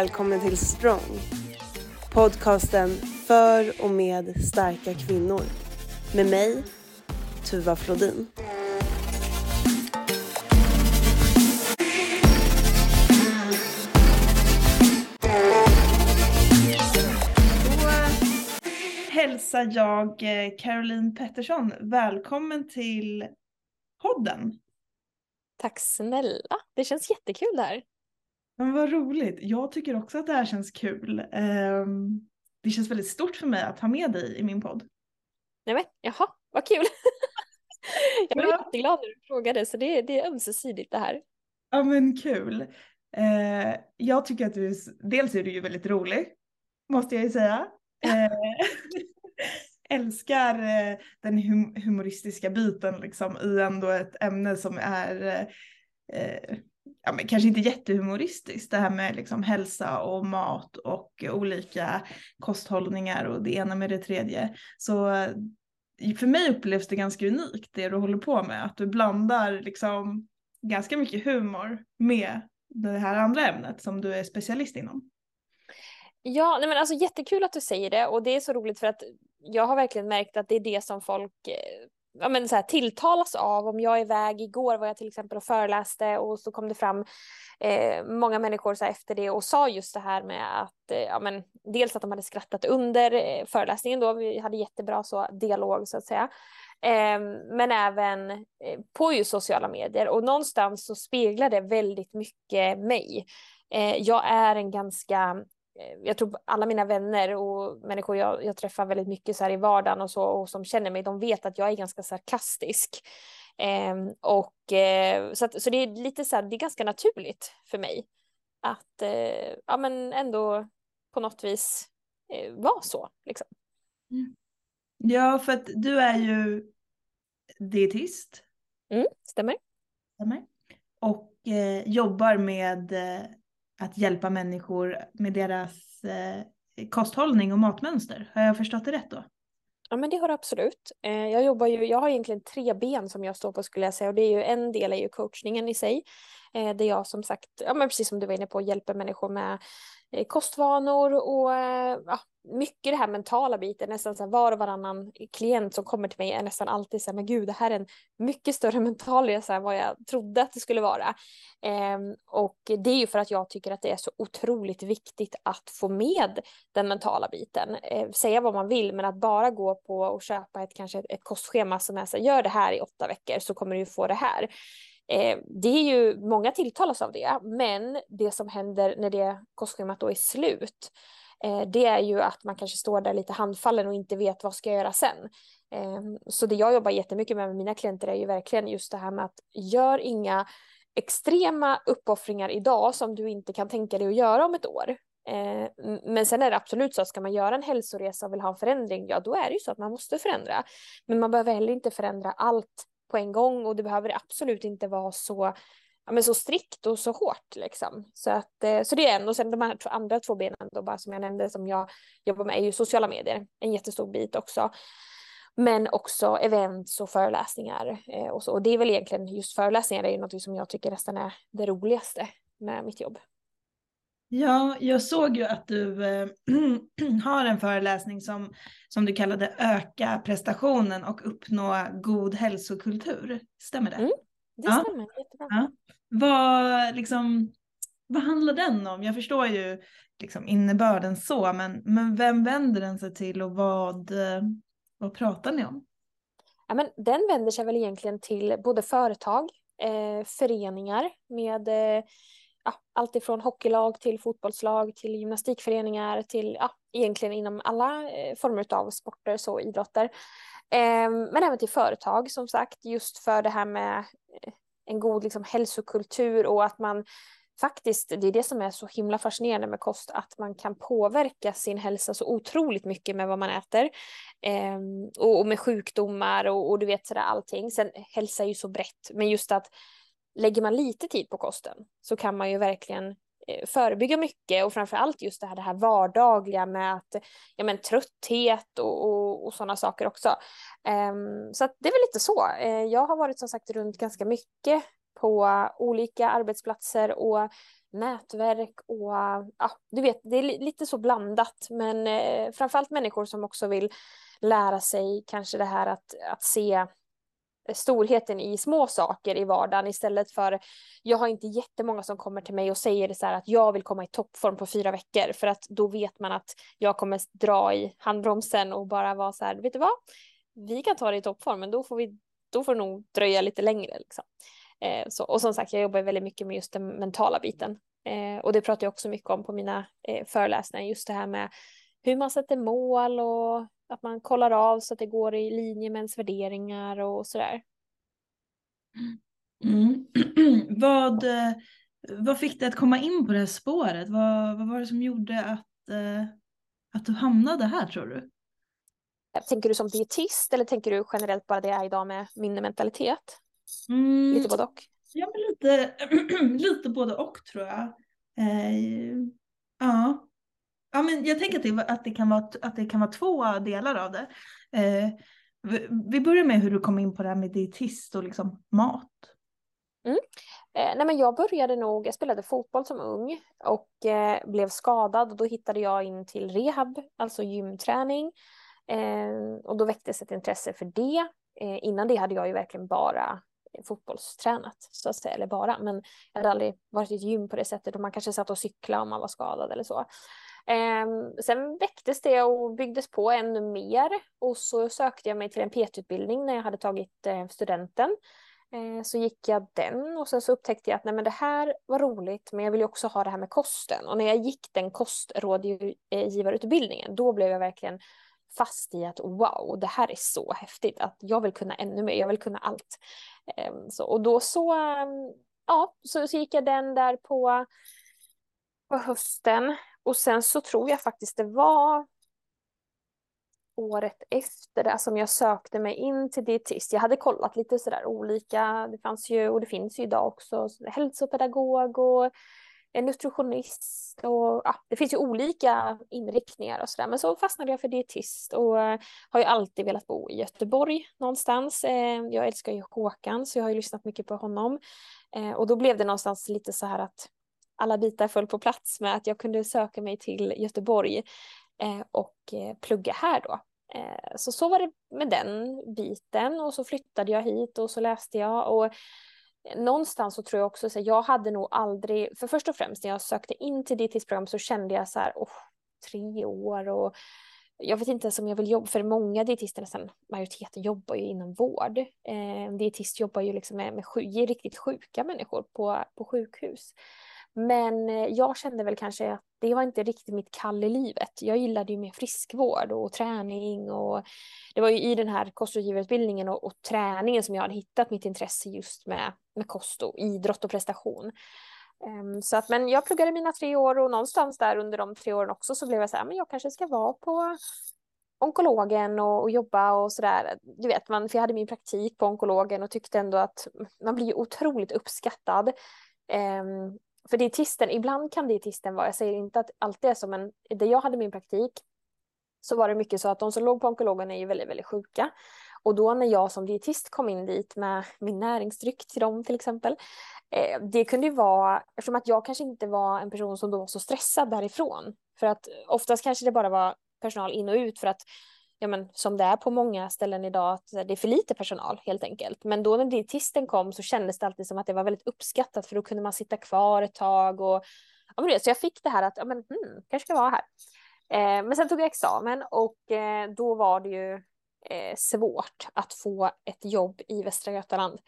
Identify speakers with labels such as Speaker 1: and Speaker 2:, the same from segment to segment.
Speaker 1: välkommen till Strong. Podcasten för och med starka kvinnor. Med mig, Tuva Flodin. hälsar jag eh, Caroline Pettersson välkommen till podden.
Speaker 2: Tack snälla. Det känns jättekul det här.
Speaker 1: Men vad roligt. Jag tycker också att det här känns kul. Ehm, det känns väldigt stort för mig att ha med dig i min podd.
Speaker 2: Nej men, jaha, vad kul. jag blev ja. jätteglad när du frågade så det, det är ömsesidigt det här.
Speaker 1: Ja men kul. Eh, jag tycker att du, dels är du ju väldigt rolig, måste jag ju säga. Eh, älskar eh, den hum humoristiska biten liksom i ändå ett ämne som är eh, ja, men kanske inte jättehumoristiskt, det här med liksom hälsa och mat och olika kosthållningar och det ena med det tredje. Så eh, för mig upplevs det ganska unikt det du håller på med, att du blandar liksom ganska mycket humor med det här andra ämnet som du är specialist inom.
Speaker 2: Ja, nej men alltså jättekul att du säger det och det är så roligt för att jag har verkligen märkt att det är det som folk eh, ja, men så här, tilltalas av. Om jag är iväg, igår var jag till exempel och föreläste och så kom det fram eh, många människor så här, efter det och sa just det här med att eh, ja, men, dels att de hade skrattat under eh, föreläsningen då, vi hade jättebra så dialog så att säga. Ehm, men även eh, på just sociala medier och någonstans så speglar det väldigt mycket mig. Eh, jag är en ganska jag tror alla mina vänner och människor jag, jag, träffar väldigt mycket så här i vardagen och så och som känner mig, de vet att jag är ganska sarkastisk. Eh, och eh, så, att, så det är lite så här, det är ganska naturligt för mig att eh, ja, men ändå på något vis eh, vara så. Liksom.
Speaker 1: Mm. Ja, för att du är ju dietist.
Speaker 2: Mm, stämmer.
Speaker 1: stämmer. Och eh, jobbar med att hjälpa människor med deras eh, kosthållning och matmönster. Har jag förstått det rätt då?
Speaker 2: Ja men det har du absolut. Eh, jag jobbar ju, jag har egentligen tre ben som jag står på skulle jag säga och det är ju en del är ju coachningen i sig. Eh, där jag som sagt, ja men precis som du var inne på, hjälper människor med eh, kostvanor och eh, ja, mycket det här mentala biten, nästan så här, var och varannan klient som kommer till mig är nästan alltid så här, men gud det här är en mycket större mental resa än vad jag trodde att det skulle vara. Eh, och det är ju för att jag tycker att det är så otroligt viktigt att få med den mentala biten. Eh, säga vad man vill, men att bara gå på och köpa ett, kanske ett kostschema som är så här, gör det här i åtta veckor så kommer du få det här. Eh, det är ju, många tilltalas av det, men det som händer när det kostschemat då är slut, eh, det är ju att man kanske står där lite handfallen och inte vet vad ska jag göra sen. Eh, så det jag jobbar jättemycket med med mina klienter är ju verkligen just det här med att gör inga extrema uppoffringar idag som du inte kan tänka dig att göra om ett år. Eh, men sen är det absolut så att ska man göra en hälsoresa och vill ha en förändring, ja då är det ju så att man måste förändra. Men man behöver heller inte förändra allt på en gång och det behöver absolut inte vara så, ja, men så strikt och så hårt. Liksom. Så, att, eh, så det är en. Och sen de här andra två benen då, bara som jag nämnde som jag jobbar med är ju sociala medier, en jättestor bit också. Men också events och föreläsningar eh, och så. Och det är väl egentligen just föreläsningar är ju något som jag tycker nästan är det roligaste med mitt jobb.
Speaker 1: Ja, jag såg ju att du äh, har en föreläsning som, som du kallade öka prestationen och uppnå god hälsokultur. Stämmer det?
Speaker 2: Mm, det ja. stämmer, jättebra. Ja.
Speaker 1: Vad, liksom, vad handlar den om? Jag förstår ju liksom innebörden så, men, men vem vänder den sig till och vad, vad pratar ni om?
Speaker 2: Ja, men den vänder sig väl egentligen till både företag, eh, föreningar med eh, ja, allt ifrån hockeylag till fotbollslag till gymnastikföreningar till ja, egentligen inom alla eh, former av sporter, så idrotter. Eh, men även till företag som sagt, just för det här med eh, en god liksom, hälsokultur och att man faktiskt, det är det som är så himla fascinerande med kost, att man kan påverka sin hälsa så otroligt mycket med vad man äter. Eh, och, och, med sjukdomar och, och du vet sådär allting. Sen hälsa är ju så brett, men just att lägger man lite tid på kosten så kan man ju verkligen eh, förebygga mycket och framför allt just det här, det här vardagliga med att, ja, men, trötthet och, och, och sådana saker också. Um, så det är väl lite så. Uh, jag har varit som sagt runt ganska mycket på olika arbetsplatser och nätverk och ja, du vet, det är lite så blandat. Men eh, framförallt människor som också vill lära sig kanske det här att, att se storheten i små saker i vardagen istället för jag har inte jättemånga som kommer till mig och säger så här att jag vill komma i toppform på fyra veckor för att då vet man att jag kommer dra i handbromsen och bara vara så här, vet du vad? Vi kan ta det i toppform, men då får vi då får det nog dröja lite längre. Liksom. Eh, så, och som sagt, jag jobbar väldigt mycket med just den mentala biten. Eh, och det pratar jag också mycket om på mina eh, föreläsningar, just det här med hur man sätter mål och att man kollar av så att det går i linje med ens värderingar och sådär.
Speaker 1: Mm. vad, eh, vad fick dig att komma in på det här spåret? Vad, vad var det som gjorde att, eh, att du hamnade här tror du?
Speaker 2: Tänker du som dietist eller tänker du generellt bara det jag är idag med min mentalitet?
Speaker 1: Mm.
Speaker 2: Lite både och?
Speaker 1: Ja, men lite, lite både och tror jag. Eh, ja ja, men jag tänker att det, att, det kan vara, att det kan vara två delar av det. Eh, vi börjar med hur du kom in på det här med dietist och liksom mat.
Speaker 2: Mm. Eh, nej men jag började nog, jag spelade fotboll som ung och eh, blev skadad och då hittade jag in till rehab, alltså gymträning. Eh, och då väcktes ett intresse för det. Eh, innan det hade jag ju verkligen bara fotbollstränat, så att säga, eller bara, men jag hade aldrig varit i ett gym på det sättet och man kanske satt och cyklade om man var skadad eller så. Eh, sen väcktes det och byggdes på ännu mer och så sökte jag mig till en PT-utbildning när jag hade tagit eh, studenten. Eh, så gick jag den och sen så upptäckte jag att nej men det här var roligt men jag vill ju också ha det här med kosten och när jag gick den kostrådgivarutbildningen då blev jag verkligen fast i att wow, det här är så häftigt att jag vill kunna ännu mer, jag vill kunna allt. Ehm, så, och då så, ehm, ja, så, så gick jag den där på, på hösten och sen så tror jag faktiskt det var året efter det som jag sökte mig in till dietist. Jag hade kollat lite sådär olika, det fanns ju och det finns ju idag också hälsopedagog och en nutritionist och ja, det finns ju olika inriktningar och sådär. Men så fastnade jag för dietist och eh, har ju alltid velat bo i Göteborg någonstans. Eh, jag älskar ju Håkan så jag har ju lyssnat mycket på honom. Eh, och då blev det någonstans lite så här att alla bitar föll på plats med att jag kunde söka mig till Göteborg eh, och eh, plugga här då. Eh, så så var det med den biten och så flyttade jag hit och så läste jag och någonstans så tror jag också att jag hade nog aldrig, för först och främst när jag sökte in till dietistprogram så kände jag så här, oh, tre år och jag vet inte ens om jag vill jobba, för många dietister, nästan majoriteten jobbar ju inom vård. En dietist jobbar ju liksom med, med riktigt sjuka människor på, på sjukhus. Men eh, jag kände väl kanske att det var inte riktigt mitt kall i livet. Jag gillade ju mer friskvård och träning och det var ju i den här kostrådgivarutbildningen och, och träningen som jag hade hittat mitt intresse just med, med kost och idrott och prestation. Um, så att, men jag pluggade mina tre år och någonstans där under de tre åren också så blev jag så här, men jag kanske ska vara på onkologen och, och jobba och sådär. Du vet, man, för jag hade min praktik på onkologen och tyckte ändå att man blir otroligt uppskattad. Um, för dietisten, ibland kan dietisten vara, jag säger inte att alltid är så, men där jag hade min praktik så var det mycket så att de som låg på onkologen är ju väldigt, väldigt sjuka. Och då när jag som dietist kom in dit med min näringsdryck till dem till exempel, eh, det kunde ju vara, eftersom att jag kanske inte var en person som då var så stressad därifrån, för att oftast kanske det bara var personal in och ut för att ja, men, som det är på många ställen idag, att det är för lite personal helt enkelt. Men då när dietisten kom så kändes det alltid som att det var väldigt uppskattat för då kunde man sitta kvar ett tag. Och, ja, men så jag fick det här att, ja men hmm, kanske ska vara här. Eh, men sen tog jag examen och eh, då var det ju eh, svårt att få ett jobb i Västra Götaland.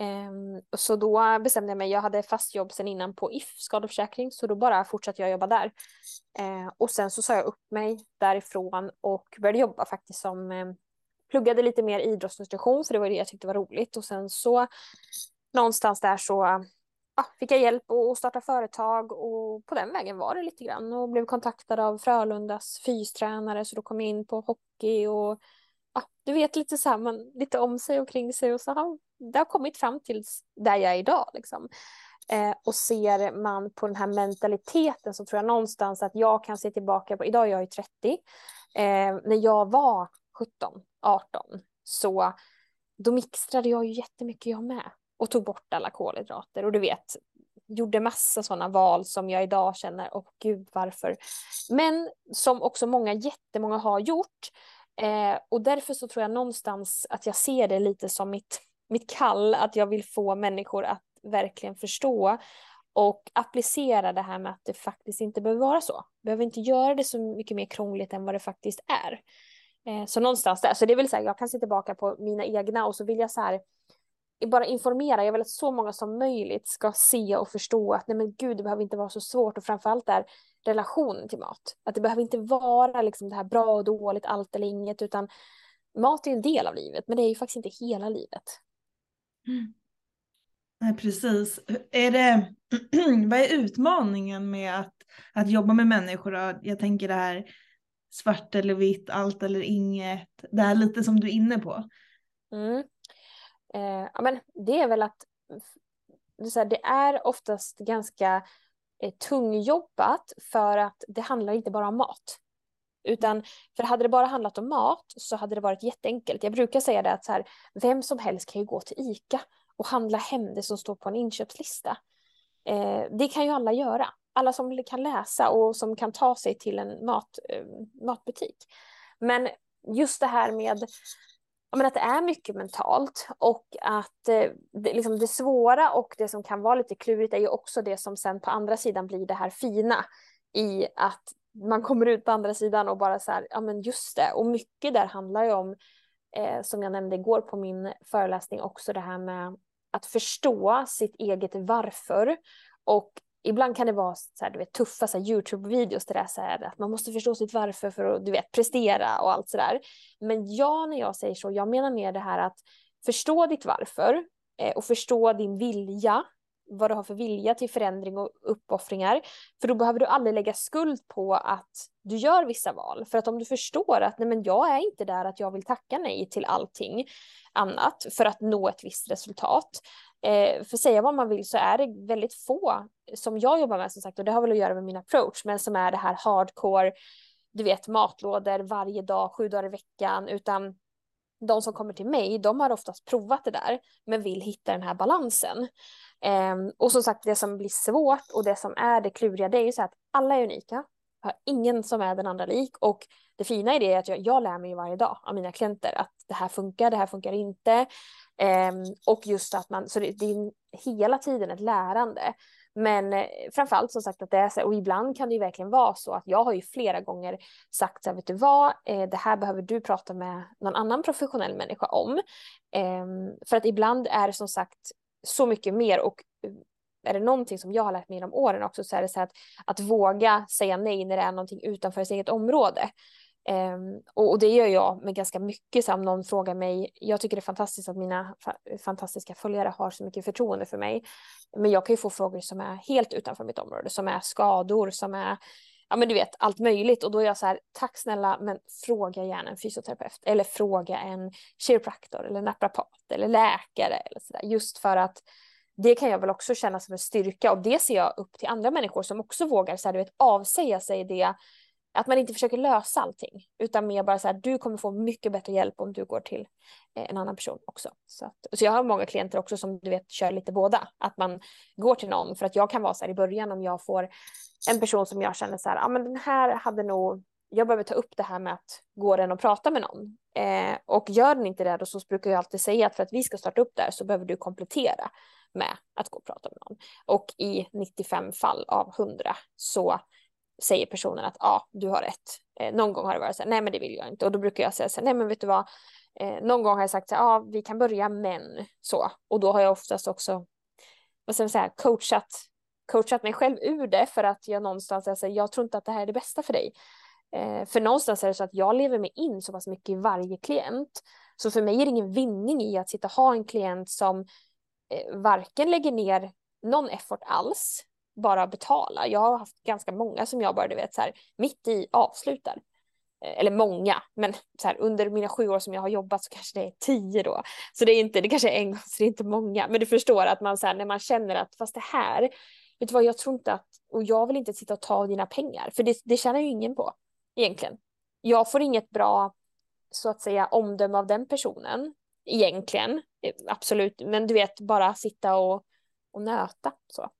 Speaker 2: Um, så då bestämde jag mig, jag hade fast jobb sen innan på If skadeförsäkring, så då bara fortsatte jag jobba där. Uh, och sen så sa jag upp mig därifrån och började jobba faktiskt som, um, pluggade lite mer idrottsnutrition, för det var det jag tyckte var roligt. Och sen så någonstans där så uh, fick jag hjälp att starta företag och på den vägen var det lite grann och blev kontaktad av Frölundas fystränare så då kom jag in på hockey och ja, du vet lite så här, man, lite om sig och kring sig och så har det har kommit fram till där jag är idag. Liksom. Eh, och ser man på den här mentaliteten så tror jag någonstans att jag kan se tillbaka på, idag är jag ju 30, eh, när jag var 17, 18, så då mixtrade jag ju jättemycket jag med och tog bort alla kolhydrater och du vet, gjorde massa sådana val som jag idag känner, åh gud varför. Men som också många, jättemånga har gjort. Eh, och därför så tror jag någonstans att jag ser det lite som mitt, mitt kall, att jag vill få människor att verkligen förstå och applicera det här med att det faktiskt inte behöver vara så. Behöver inte göra det så mycket mer krångligt än vad det faktiskt är. Eh, så någonstans där, så det är väl så här, jag kan se tillbaka på mina egna och så vill jag så här bara informera, jag vill att så många som möjligt ska se och förstå att nej men gud, det behöver inte vara så svårt och framförallt är relationen till mat. Att det behöver inte vara liksom det här bra och dåligt, allt eller inget, utan mat är en del av livet, men det är ju faktiskt inte hela livet.
Speaker 1: Mm. Nej, precis. Är det, vad är utmaningen med att, att jobba med människor? Jag tänker det här svart eller vitt, allt eller inget. Det här lite som du är inne på.
Speaker 2: Mm. Eh, ja, men det är väl att det är, det är oftast ganska eh, tungjobbat för att det handlar inte bara om mat. Utan, för hade det bara handlat om mat så hade det varit jätteenkelt. Jag brukar säga det att så här, vem som helst kan ju gå till ICA och handla hem det som står på en inköpslista. Eh, det kan ju alla göra. Alla som kan läsa och som kan ta sig till en mat, eh, matbutik. Men just det här med men att det är mycket mentalt och att eh, det, liksom det svåra och det som kan vara lite klurigt är ju också det som sen på andra sidan blir det här fina i att man kommer ut på andra sidan och bara så här, ja men just det, och mycket där handlar ju om, eh, som jag nämnde igår på min föreläsning, också det här med att förstå sitt eget varför och ibland kan det vara så här, du vet, tuffa Youtube-videos där det är så här, att man måste förstå sitt varför för att du vet, prestera och allt sådär. Men jag, när jag säger så, jag menar mer det här att förstå ditt varför eh, och förstå din vilja, vad du har för vilja till förändring och uppoffringar. För då behöver du aldrig lägga skuld på att du gör vissa val. För att om du förstår att nej men jag är inte där att jag vill tacka nej till allting annat för att nå ett visst resultat, Eh, för säga vad man vill så är det väldigt få som jag jobbar med som sagt och det har väl att göra med min approach men som är det här hardcore, du vet matlådor varje dag, sju dagar i veckan utan de som kommer till mig, de har oftast provat det där men vill hitta den här balansen. Eh, och som sagt, det som blir svårt och det som är det kluriga, det är ju så att alla är unika. Jag har ingen som är den andra lik och det fina i det är att jag, jag lär mig varje dag av mina klienter att det här funkar, det här funkar inte. Um, och just att man, så det, det, är hela tiden ett lärande. Men eh, framförallt som sagt att det är så, och ibland kan det ju verkligen vara så att jag har ju flera gånger sagt så här, vet du vad, eh, det här behöver du prata med någon annan professionell människa om. Ehm, för att ibland är det som sagt så mycket mer och eh, är det någonting som jag har lärt mig genom åren också så är det så att, att våga säga nej när det är någonting utanför ens eget område. Um, och, och, det gör jag med ganska mycket. Så om någon frågar mig, jag tycker det är fantastiskt att mina fa fantastiska följare har så mycket förtroende för mig. Men jag kan ju få frågor som är helt utanför mitt område, som är skador, som är ja men du vet allt möjligt och då är jag så här tack snälla men fråga gärna en fysioterapeut eller fråga en kiropraktor eller naprapat eller läkare eller så där just för att det kan jag väl också känna som en styrka och det ser jag upp till andra människor som också vågar så här, du vet, avsäga sig det att man inte försöker lösa allting utan mer bara så här, du kommer få mycket bättre hjälp om du går till eh, en annan person också. Så, att, så jag har många klienter också som du vet kör lite båda, att man går till någon för att jag kan vara så här i början om jag får en person som jag känner så här, ja ah, men den här hade nog, jag behöver ta upp det här med att gå den och prata med någon. Eh, och gör den inte det då så brukar jag alltid säga att för att vi ska starta upp där så behöver du komplettera med att gå och prata med någon. Och i 95 fall av 100 så säger personen att ja, du har rätt. Eh, någon gång har det varit så här, nej men det vill jag inte. Och då brukar jag säga så här, nej men vet du vad, eh, någon gång har jag sagt så här, ja vi kan börja men så. Och då har jag oftast också, vad ska man säga, coachat, coachat mig själv ur det för att jag någonstans säger, jag tror inte att det här är det bästa för dig. Eh, för någonstans är det så att jag lever mig in så pass mycket i varje klient. Så för mig är det ingen vinning i att sitta och ha en klient som Eh, varken lägger ner någon effort alls bara betala. Jag har haft ganska många som jag bara, du vet, så här, mitt i avslutar. Eh, eller många, men så här, under mina sju år som jag har jobbat så kanske det är tio då. Så det är inte, det kanske är en gång, så det är inte många. Men du förstår att man så här, när man känner att fast det här, vet du vad, jag tror inte att, och jag vill inte sitta och ta dina pengar, för det, det tjänar ju ingen på egentligen. Jag får inget bra, så att säga, omdöme av den personen egentligen, eh, absolut, men du vet, bara sitta och, och nöta så.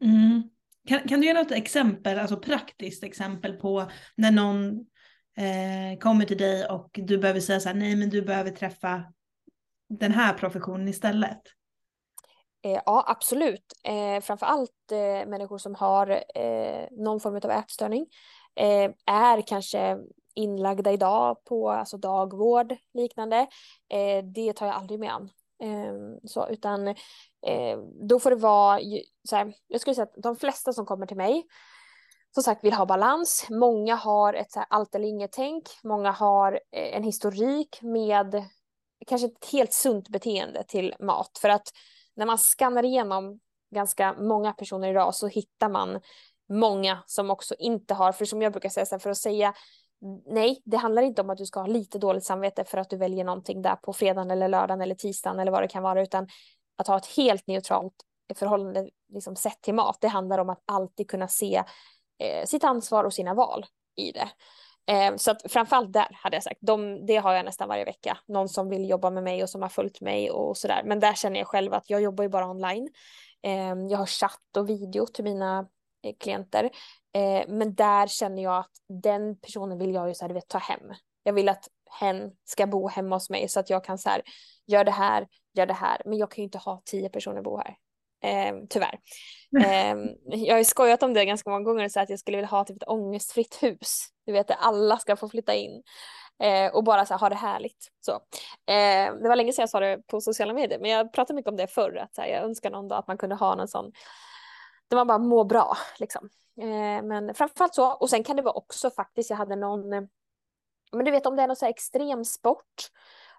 Speaker 1: Mm. Kan, kan du ge något exempel, alltså praktiskt exempel på när någon eh, kommer till dig och du behöver säga så här, nej men du behöver träffa den här professionen istället?
Speaker 2: Eh, ja, absolut. Eh, framförallt eh, människor som har eh, någon form av ätstörning eh, är kanske inlagda idag på alltså dagvård liknande. Eh, det tar jag aldrig med an. Eh, så, utan eh, då får det vara, så här, jag skulle säga att de flesta som kommer till mig som sagt vill ha balans. Många har ett så här allt eller inget tänk. Många har eh, en historik med kanske ett helt sunt beteende till mat. För att när man skannar igenom ganska många personer idag så hittar man många som också inte har, för som jag brukar säga, för att säga nej, det handlar inte om att du ska ha lite dåligt samvete för att du väljer någonting där på fredagen eller lördagen eller tisdagen eller vad det kan vara, utan att ha ett helt neutralt förhållande liksom sett till mat. Det handlar om att alltid kunna se eh, sitt ansvar och sina val i det. Eh, så att framförallt där hade jag sagt, de, det har jag nästan varje vecka. Någon som vill jobba med mig och som har följt mig och sådär. Men där känner jag själv att jag jobbar ju bara online. Eh, jag har chatt och video till mina klienter. Eh, men där känner jag att den personen vill jag ju så här, vet, ta hem. Jag vill att hen ska bo hemma hos mig så att jag kan så här, gör det här, gör det här. Men jag kan ju inte ha tio personer bo här. Eh, tyvärr. Eh, jag har ju skojat om det ganska många gånger och sagt att jag skulle vilja ha typ ett ångestfritt hus. Du vet, där alla ska få flytta in eh, och bara så här, ha det härligt. Så. Eh, det var länge sedan jag sa det på sociala medier, men jag pratade mycket om det förr, att här, jag önskar någon dag att man kunde ha någon sån där man bara mår bra. Liksom. Eh, men framförallt så, och sen kan det vara också faktiskt, jag hade någon, eh, men du vet om det är någon så här extremsport,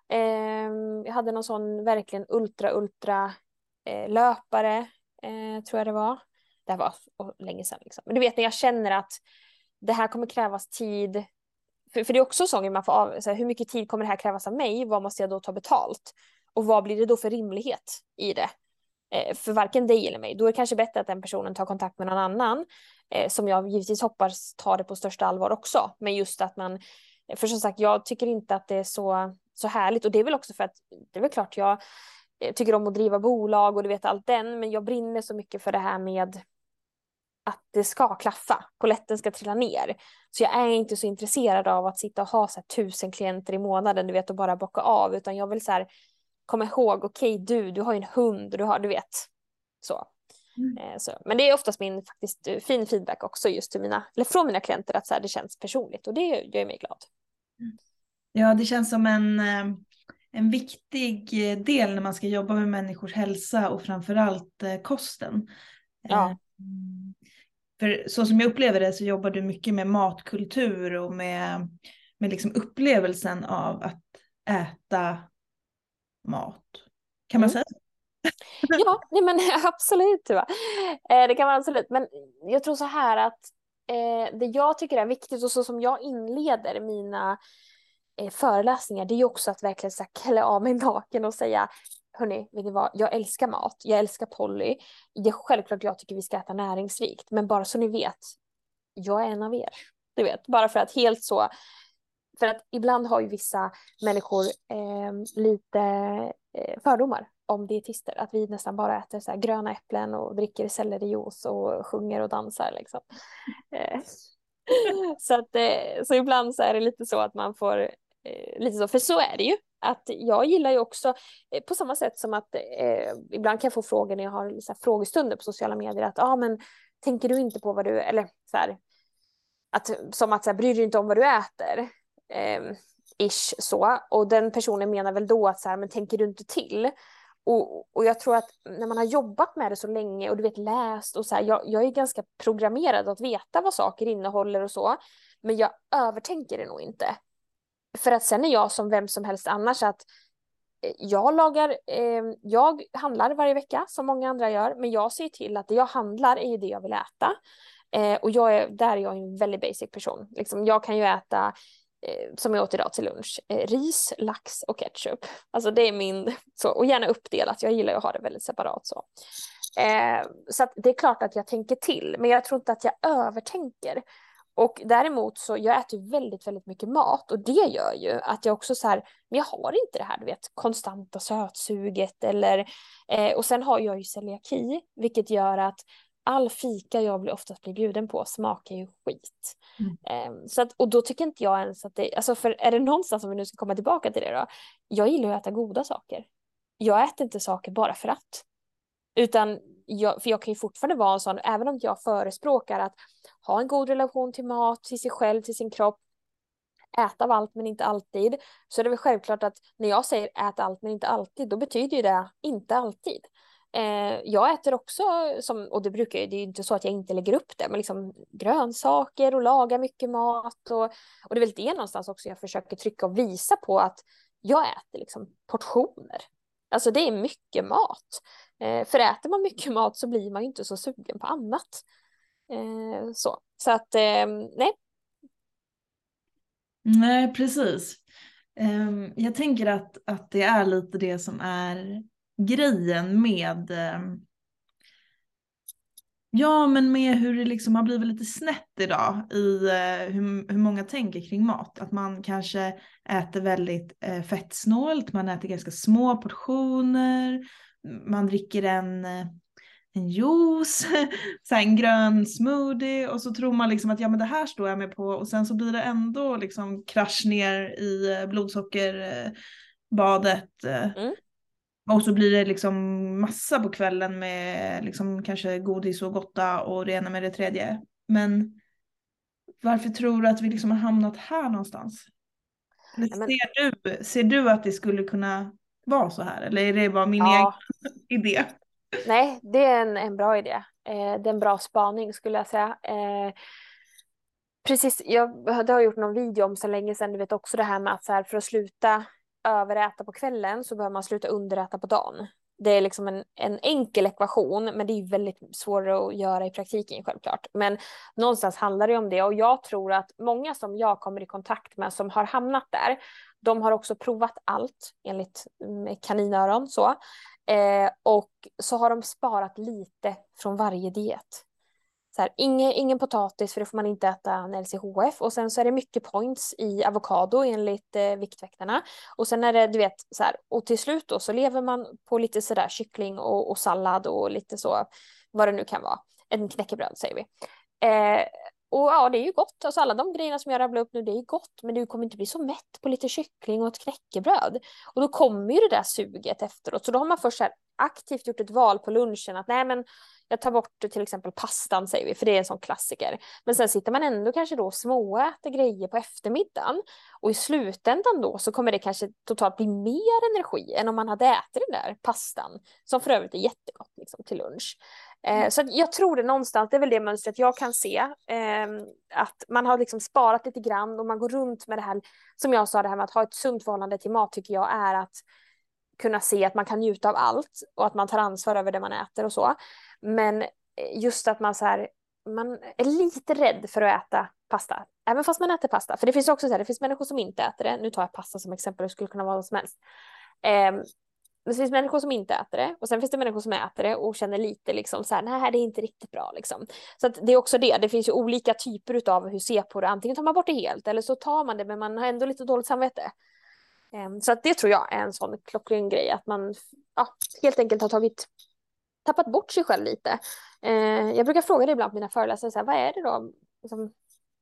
Speaker 2: eh, jag hade någon sån verkligen ultra, ultra eh, löpare, eh, tror jag det var. Det här var länge sedan. Liksom. Men du vet när jag känner att det här kommer krävas tid. För, för det är också så man får av, så här, hur mycket tid kommer det här krävas av mig? Vad måste jag då ta betalt? Och vad blir det då för rimlighet i det? Eh, för varken dig eller mig. Då är det kanske bättre att den personen tar kontakt med någon annan eh, som jag givetvis hoppas tar det på största allvar också. Men just att man, eh, för som sagt, jag tycker inte att det är så, så härligt och det är väl också för att det är väl klart jag tycker om att driva bolag och du vet allt den, men jag brinner så mycket för det här med att det ska klaffa, poletten ska trilla ner. Så jag är inte så intresserad av att sitta och ha så här tusen klienter i månaden, du vet, och bara bocka av, utan jag vill så här komma ihåg, okej okay, du, du har ju en hund, du har, du vet, så. Mm. Eh, så. Men det är oftast min faktiskt eh, fin feedback också just till mina, eller från mina klienter att så här, det känns personligt och det gör mig glad.
Speaker 1: Ja, det känns som en en viktig eh, del när man ska jobba med människors hälsa och framförallt eh, kosten.
Speaker 2: Ja. Eh,
Speaker 1: för så som jag upplever det så jobbar du mycket med matkultur och med, med liksom upplevelsen av att äta mat. Kan man mm. säga
Speaker 2: Ja, nej men absolut. Va? Det kan man absolut. Men jag tror så här att eh, det jag tycker är viktigt och så som jag inleder mina eh, föreläsningar, det är ju också att verkligen så här, klä av mig naken och säga Hörni, vet ni vad? Jag älskar mat, jag älskar Polly. Det är självklart jag tycker vi ska äta näringsrikt, men bara så ni vet, jag är en av er. Du vet, bara för att helt så, för att ibland har ju vissa människor eh, lite eh, fördomar om dietister, att vi nästan bara äter så gröna äpplen och dricker sellerijuice och sjunger och dansar liksom. Eh, så, att, eh, så ibland så är det lite så att man får eh, lite så, för så är det ju. Att jag gillar ju också, eh, på samma sätt som att eh, ibland kan jag få frågor när jag har så här, frågestunder på sociala medier, att ja ah, men tänker du inte på vad du, eller så här, att, som att så här, bryr du inte om vad du äter? Eh, ish så. Och den personen menar väl då att så här, men tänker du inte till? Och, och jag tror att när man har jobbat med det så länge och du vet läst och så här, jag, jag är ganska programmerad att veta vad saker innehåller och så, men jag övertänker det nog inte. För att sen är jag som vem som helst annars att eh, jag lagar, eh, jag handlar varje vecka som många andra gör, men jag ser till att det jag handlar är det jag vill äta. Eh, och jag är, där är jag en väldigt basic person. Liksom, jag kan ju äta, Eh, som jag åt idag till lunch, eh, ris, lax och ketchup. Alltså det är min, så, och gärna uppdelat, jag gillar att ha det väldigt separat så. Eh, så det är klart att jag tänker till, men jag tror inte att jag övertänker. Och däremot så jag äter väldigt, väldigt mycket mat och det gör ju att jag också så här, men jag har inte det här, du vet, konstanta sötsuget eller, eh, och sen har jag ju celiaki, vilket gör att all fika jag blir oftast blir bjuden på smakar ju skit. Mm. Eh, så att, och då tycker inte jag ens att det, alltså för är det någonstans om vi nu ska komma tillbaka till det då, jag gillar att äta goda saker. Jag äter inte saker bara för att. Utan jag, för jag kan ju fortfarande vara en sån, även om jag förespråkar att ha en god relation till mat, till sig själv, till sin kropp, äta av allt men inte alltid, så är det väl självklart att när jag säger äta allt men inte alltid, då betyder ju det inte alltid. Eh, jag äter också, som, och det brukar det är ju inte så att jag inte lägger upp det, men liksom grönsaker och lagar mycket mat och, och det är väl det någonstans också jag försöker trycka och visa på att jag äter liksom portioner. Alltså det är mycket mat. Eh, för äter man mycket mat så blir man ju inte så sugen på annat. Eh, så. så att eh, nej.
Speaker 1: Nej, precis. Um, jag tänker att, att det är lite det som är grejen med eh, Ja, men med hur det liksom har blivit lite snett idag i eh, hur, hur många tänker kring mat. Att man kanske äter väldigt eh, fettsnålt, man äter ganska små portioner, man dricker en, eh, en juice, så en grön smoothie och så tror man liksom att ja men det här står jag med på och sen så blir det ändå liksom krasch ner i eh, blodsockerbadet. Eh. Mm. Och så blir det liksom massa på kvällen med liksom kanske godis och gotta och det ena med det tredje. Men varför tror du att vi liksom har hamnat här någonstans? Eller ser, du, ser du att det skulle kunna vara så här? Eller är det bara min ja. egen idé?
Speaker 2: Nej, det är en, en bra idé. Eh, det är en bra spaning skulle jag säga. Eh, precis, jag har gjort någon video om så länge sedan, du vet också det här med att så här, för att sluta överäta på kvällen så behöver man sluta underäta på dagen. Det är liksom en, en enkel ekvation, men det är väldigt svårare att göra i praktiken självklart. Men någonstans handlar det om det och jag tror att många som jag kommer i kontakt med som har hamnat där, de har också provat allt enligt kaninöron så. Eh, och så har de sparat lite från varje diet. Så här, ingen, ingen potatis för det får man inte äta när LCHF och sen så är det mycket points i avokado enligt eh, Viktväktarna. Och sen är det, du vet, så här, och till slut då så lever man på lite sådär kyckling och, och sallad och lite så, vad det nu kan vara. En knäckebröd säger vi. Eh, och ja, det är ju gott. Alltså alla de grejerna som jag rabblar upp nu, det är gott. Men du kommer inte bli så mätt på lite kyckling och ett knäckebröd. Och då kommer ju det där suget efteråt. Så då har man först aktivt gjort ett val på lunchen att nej men jag tar bort till exempel pastan säger vi, för det är en sån klassiker. Men sen sitter man ändå kanske då och småäter grejer på eftermiddagen. Och i slutändan då så kommer det kanske totalt bli mer energi än om man hade ätit den där pastan. Som för övrigt är jättegott liksom, till lunch. Eh, så jag tror det någonstans, det är väl det mönstret jag kan se. Eh, att man har liksom sparat lite grann och man går runt med det här, som jag sa, det här med att ha ett sunt förhållande till mat tycker jag är att kunna se att man kan njuta av allt och att man tar ansvar över det man äter och så. Men eh, just att man så här, man är lite rädd för att äta pasta, även fast man äter pasta. För det finns också så här, det finns människor som inte äter det. Nu tar jag pasta som exempel, det skulle kunna vara vad som helst. Ehm, det finns människor som inte äter det och sen finns det människor som äter det och känner lite liksom så här, nej det är inte riktigt bra liksom. Så att det är också det, det finns ju olika typer av hur se på det, antingen tar man bort det helt eller så tar man det men man har ändå lite dåligt samvete. Ehm, så att det tror jag är en sån klockren grej att man ja, helt enkelt har tagit tappat bort sig själv lite. Ehm, jag brukar fråga det ibland på mina föreläsare, så här, vad är det då? Liksom,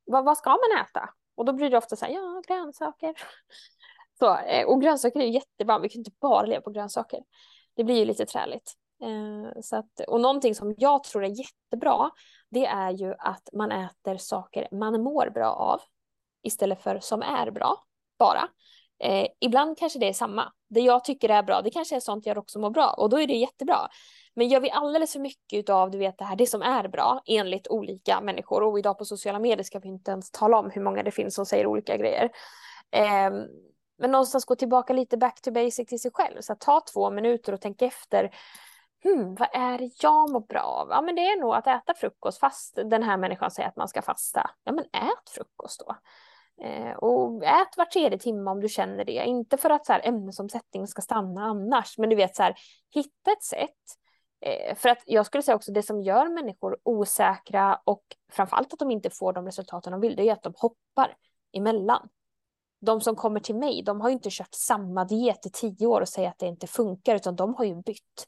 Speaker 2: vad, vad ska man äta? Och då blir det ofta så här, ja grönsaker. Så, eh, och grönsaker är ju jättebra, vi kan inte bara leva på grönsaker. Det blir ju lite träligt. Eh, så att, och någonting som jag tror är jättebra, det är ju att man äter saker man mår bra av istället för som är bra, bara. Eh, ibland kanske det är samma. Det jag tycker är bra, det kanske är sånt jag också mår bra och då är det jättebra. Men gör vi alldeles för mycket av du vet det här, det som är bra enligt olika människor och idag på sociala medier ska vi inte ens tala om hur många det finns som säger olika grejer. Eh, men någonstans gå tillbaka lite back to basic till sig själv. Så ta två minuter och tänk efter. Hmm, vad är det jag mår bra av? Ja, men det är nog att äta frukost fast den här människan säger att man ska fasta. Ja, men ät frukost då. Eh, och ät var tredje timme om du känner det. Inte för att så här, ämnesomsättningen ska stanna annars, men du vet så här, hitta ett sätt Eh, för att jag skulle säga också det som gör människor osäkra och framförallt att de inte får de resultaten de vill, det är att de hoppar emellan. De som kommer till mig, de har ju inte kört samma diet i tio år och säger att det inte funkar, utan de har ju bytt.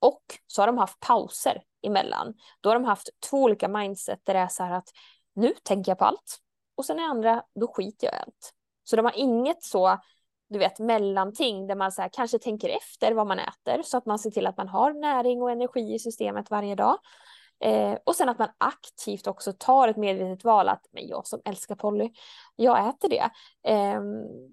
Speaker 2: Och så har de haft pauser emellan. Då har de haft två olika mindset där det är så här att nu tänker jag på allt och sen är andra, då skiter jag i allt. Så de har inget så, du vet, mellanting där man så här, kanske tänker efter vad man äter så att man ser till att man har näring och energi i systemet varje dag. Eh, och sen att man aktivt också tar ett medvetet val att men jag som älskar Polly, jag äter det eh,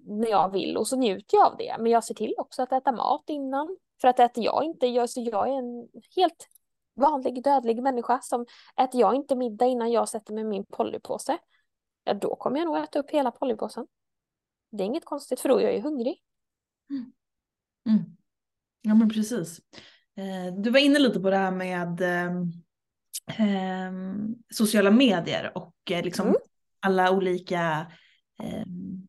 Speaker 2: när jag vill och så njuter jag av det. Men jag ser till också att äta mat innan. För att äter jag inte, jag, så jag är en helt vanlig dödlig människa som äter jag inte middag innan jag sätter mig min Pollypåse, ja då kommer jag nog äta upp hela Pollypåsen. Det är inget konstigt för då är jag ju hungrig.
Speaker 1: Mm. Mm. Ja men precis. Eh, du var inne lite på det här med ehm, eh, eh, sociala medier och eh, liksom mm. alla olika ehm,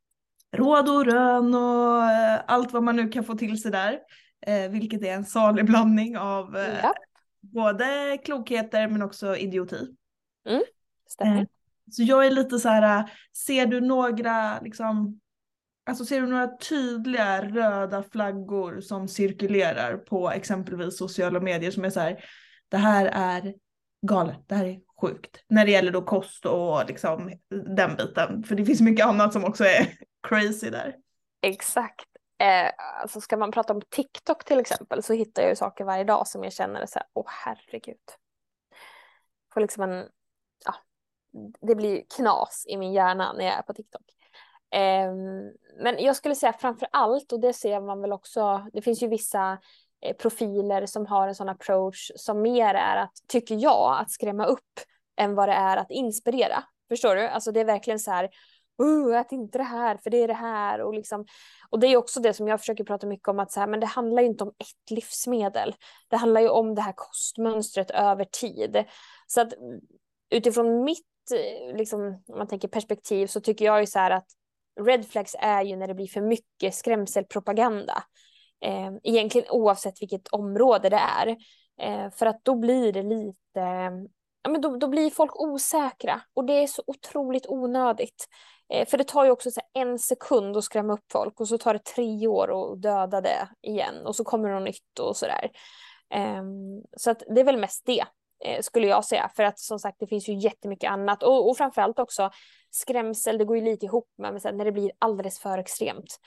Speaker 1: råd och rön och eh, allt vad man nu kan få till sig där. Eh, vilket är en salig blandning av ja. både klokheter men också idioti.
Speaker 2: Mm, stämmer.
Speaker 1: Så jag är lite så här, ser du några liksom Alltså ser du några tydliga röda flaggor som cirkulerar på exempelvis sociala medier som är så här, det här är galet, det här är sjukt. När det gäller då kost och liksom den biten. För det finns mycket annat som också är crazy där.
Speaker 2: Exakt. Eh, alltså ska man prata om TikTok till exempel så hittar jag ju saker varje dag som jag känner så här, åh herregud. Får liksom en, ja, det blir knas i min hjärna när jag är på TikTok. Eh, men jag skulle säga framför allt, och det ser man väl också, det finns ju vissa Eh, profiler som har en sån approach som mer är att, tycker jag, att skrämma upp än vad det är att inspirera. Förstår du? Alltså det är verkligen så här, uh, ät inte det här för det är det här och liksom och det är också det som jag försöker prata mycket om att så här, men det handlar ju inte om ett livsmedel. Det handlar ju om det här kostmönstret över tid. Så att mm, utifrån mitt eh, liksom, om man tänker perspektiv så tycker jag ju så här att red flags är ju när det blir för mycket skrämselpropaganda. Eh, egentligen oavsett vilket område det är. Eh, för att då blir det lite, ja men då, då blir folk osäkra och det är så otroligt onödigt. Eh, för det tar ju också så en sekund att skrämma upp folk och så tar det tre år att döda det igen och så kommer det något nytt och sådär. Eh, så att det är väl mest det eh, skulle jag säga. För att som sagt det finns ju jättemycket annat och, och framförallt också skrämsel, det går ju lite ihop med, med när det blir alldeles för extremt.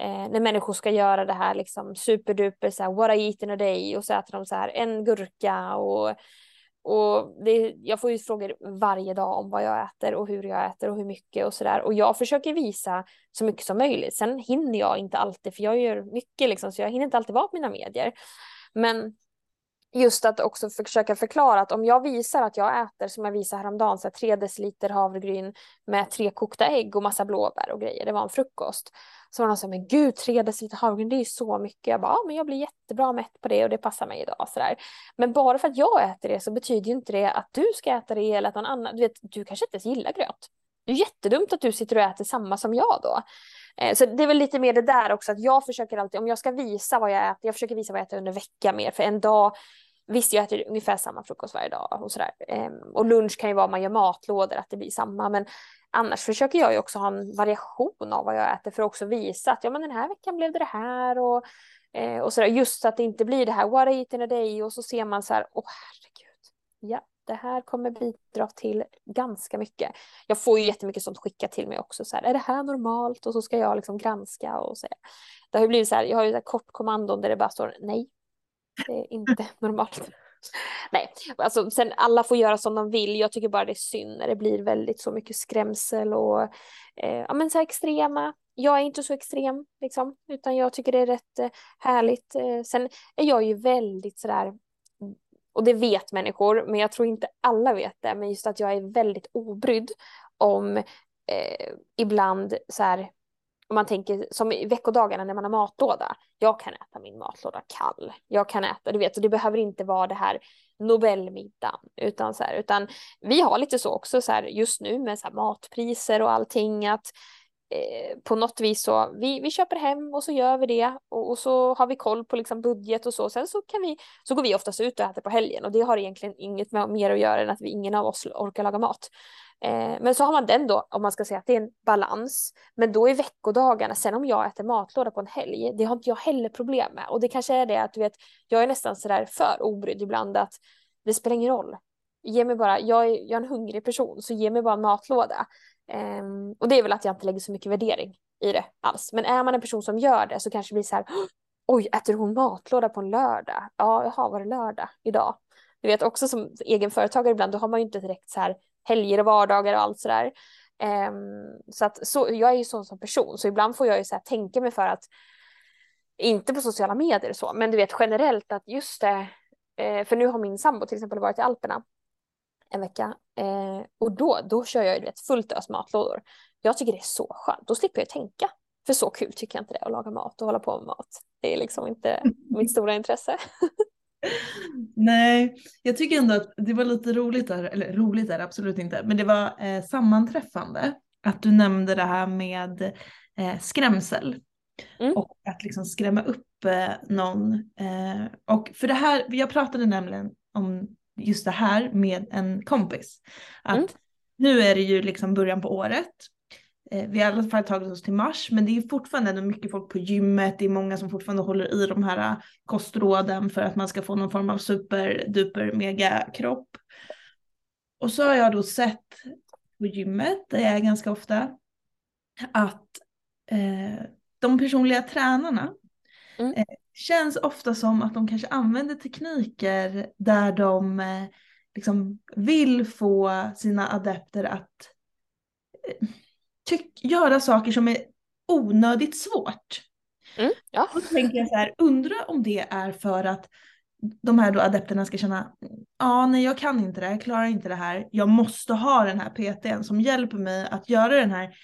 Speaker 2: Eh, när människor ska göra det här liksom superduper så här, what I eat in a day och så äter de så här en gurka och och det, jag får ju frågor varje dag om vad jag äter och hur jag äter och hur mycket och sådär. Och jag försöker visa så mycket som möjligt. Sen hinner jag inte alltid, för jag gör mycket liksom, så jag hinner inte alltid vara på mina medier. Men just att också försöka förklara att om jag visar att jag äter som jag visade häromdagen, så här, tre deciliter havregryn med tre kokta ägg och massa blåbär och grejer, det var en frukost. Så var någon som men gud, tre deciliter havregryn, det är ju så mycket. Jag bara, ja, men jag blir jättebra mätt på det och det passar mig idag. Så där. Men bara för att jag äter det så betyder ju inte det att du ska äta det eller att någon annan, du vet, du kanske inte ens gillar gröt. Det är jättedumt att du sitter och äter samma som jag då. Eh, så det är väl lite mer det där också, att jag försöker alltid, om jag ska visa vad jag äter, jag försöker visa vad jag äter under vecka mer, för en dag Visst, jag äter ungefär samma frukost varje dag och sådär. Ehm, och lunch kan ju vara om man gör matlådor, att det blir samma. Men annars försöker jag ju också ha en variation av vad jag äter för att också visa att ja, men den här veckan blev det det här och, eh, och sådär. Just så att det inte blir det här what I eat in a day och så ser man så här, åh herregud, ja, det här kommer bidra till ganska mycket. Jag får ju jättemycket sånt skickat till mig också, så här, är det här normalt? Och så ska jag liksom granska och säga. Det har ju blivit så här, jag har ju så kort kommandon där det bara står nej, det är inte normalt. Nej, alltså sen alla får göra som de vill. Jag tycker bara det är synd när det blir väldigt så mycket skrämsel och eh, ja, men så extrema. Jag är inte så extrem liksom, utan jag tycker det är rätt eh, härligt. Eh, sen är jag ju väldigt sådär, och det vet människor, men jag tror inte alla vet det, men just att jag är väldigt obrydd om eh, ibland så här om man tänker som i veckodagarna när man har matlåda. Jag kan äta min matlåda kall. Jag kan äta, du vet, och det behöver inte vara det här Nobelmiddagen, utan så här, utan vi har lite så också så här just nu med så här matpriser och allting att eh, på något vis så, vi, vi köper hem och så gör vi det och, och, så har vi koll på liksom budget och så. Sen så kan vi, så går vi oftast ut och äter på helgen och det har egentligen inget med, mer att göra än att vi, ingen av oss orkar laga mat. Eh, men så har man den då, om man ska säga att det är en balans. Men då är veckodagarna, sen om jag äter matlåda på en helg, det har inte jag heller problem med. Och det kanske är det att du vet, jag är nästan sådär för obrydd ibland att det spelar ingen roll. Ge mig bara, jag är, jag är en hungrig person, så ge mig bara en matlåda. Um, och det är väl att jag inte lägger så mycket värdering i det alls. Men är man en person som gör det så kanske det blir så här, oj, äter hon matlåda på en lördag? Ja, jaha, var det lördag idag? Du vet också som egenföretagare ibland, då har man ju inte direkt så här helger och vardagar och allt sådär. Um, så att så, jag är ju sån som person, så ibland får jag ju så här, tänka mig för att, inte på sociala medier och så, men du vet generellt att just det, eh, för nu har min sambo till exempel varit i Alperna en vecka eh, och då, då kör jag ju vet, fullt ös matlådor. Jag tycker det är så skönt, då slipper jag tänka. För så kul tycker jag inte det att laga mat och hålla på med mat. Det är liksom inte mitt stora intresse.
Speaker 1: Nej, jag tycker ändå att det var lite roligt där, eller roligt är det absolut inte, men det var eh, sammanträffande att du nämnde det här med eh, skrämsel. Mm. Och att liksom skrämma upp eh, någon. Eh, och för det här, jag pratade nämligen om just det här med en kompis. Att mm. nu är det ju liksom början på året vi har i alla fall tagit oss till mars men det är fortfarande mycket folk på gymmet. Det är många som fortfarande håller i de här eh, kostråden för att man ska få någon form av superduper mega kropp. Och så har jag då sett på gymmet, där jag är ganska ofta, att eh, de personliga tränarna mm. eh, känns ofta som att de kanske använder tekniker där de eh, liksom vill få sina adepter att eh, tyck, göra saker som är onödigt svårt. Mm, ja. Och då tänker jag så här, undra om det är för att de här då adepterna ska känna, ja nej jag kan inte det, jag klarar inte det här, jag måste ha den här PTn som hjälper mig att göra den här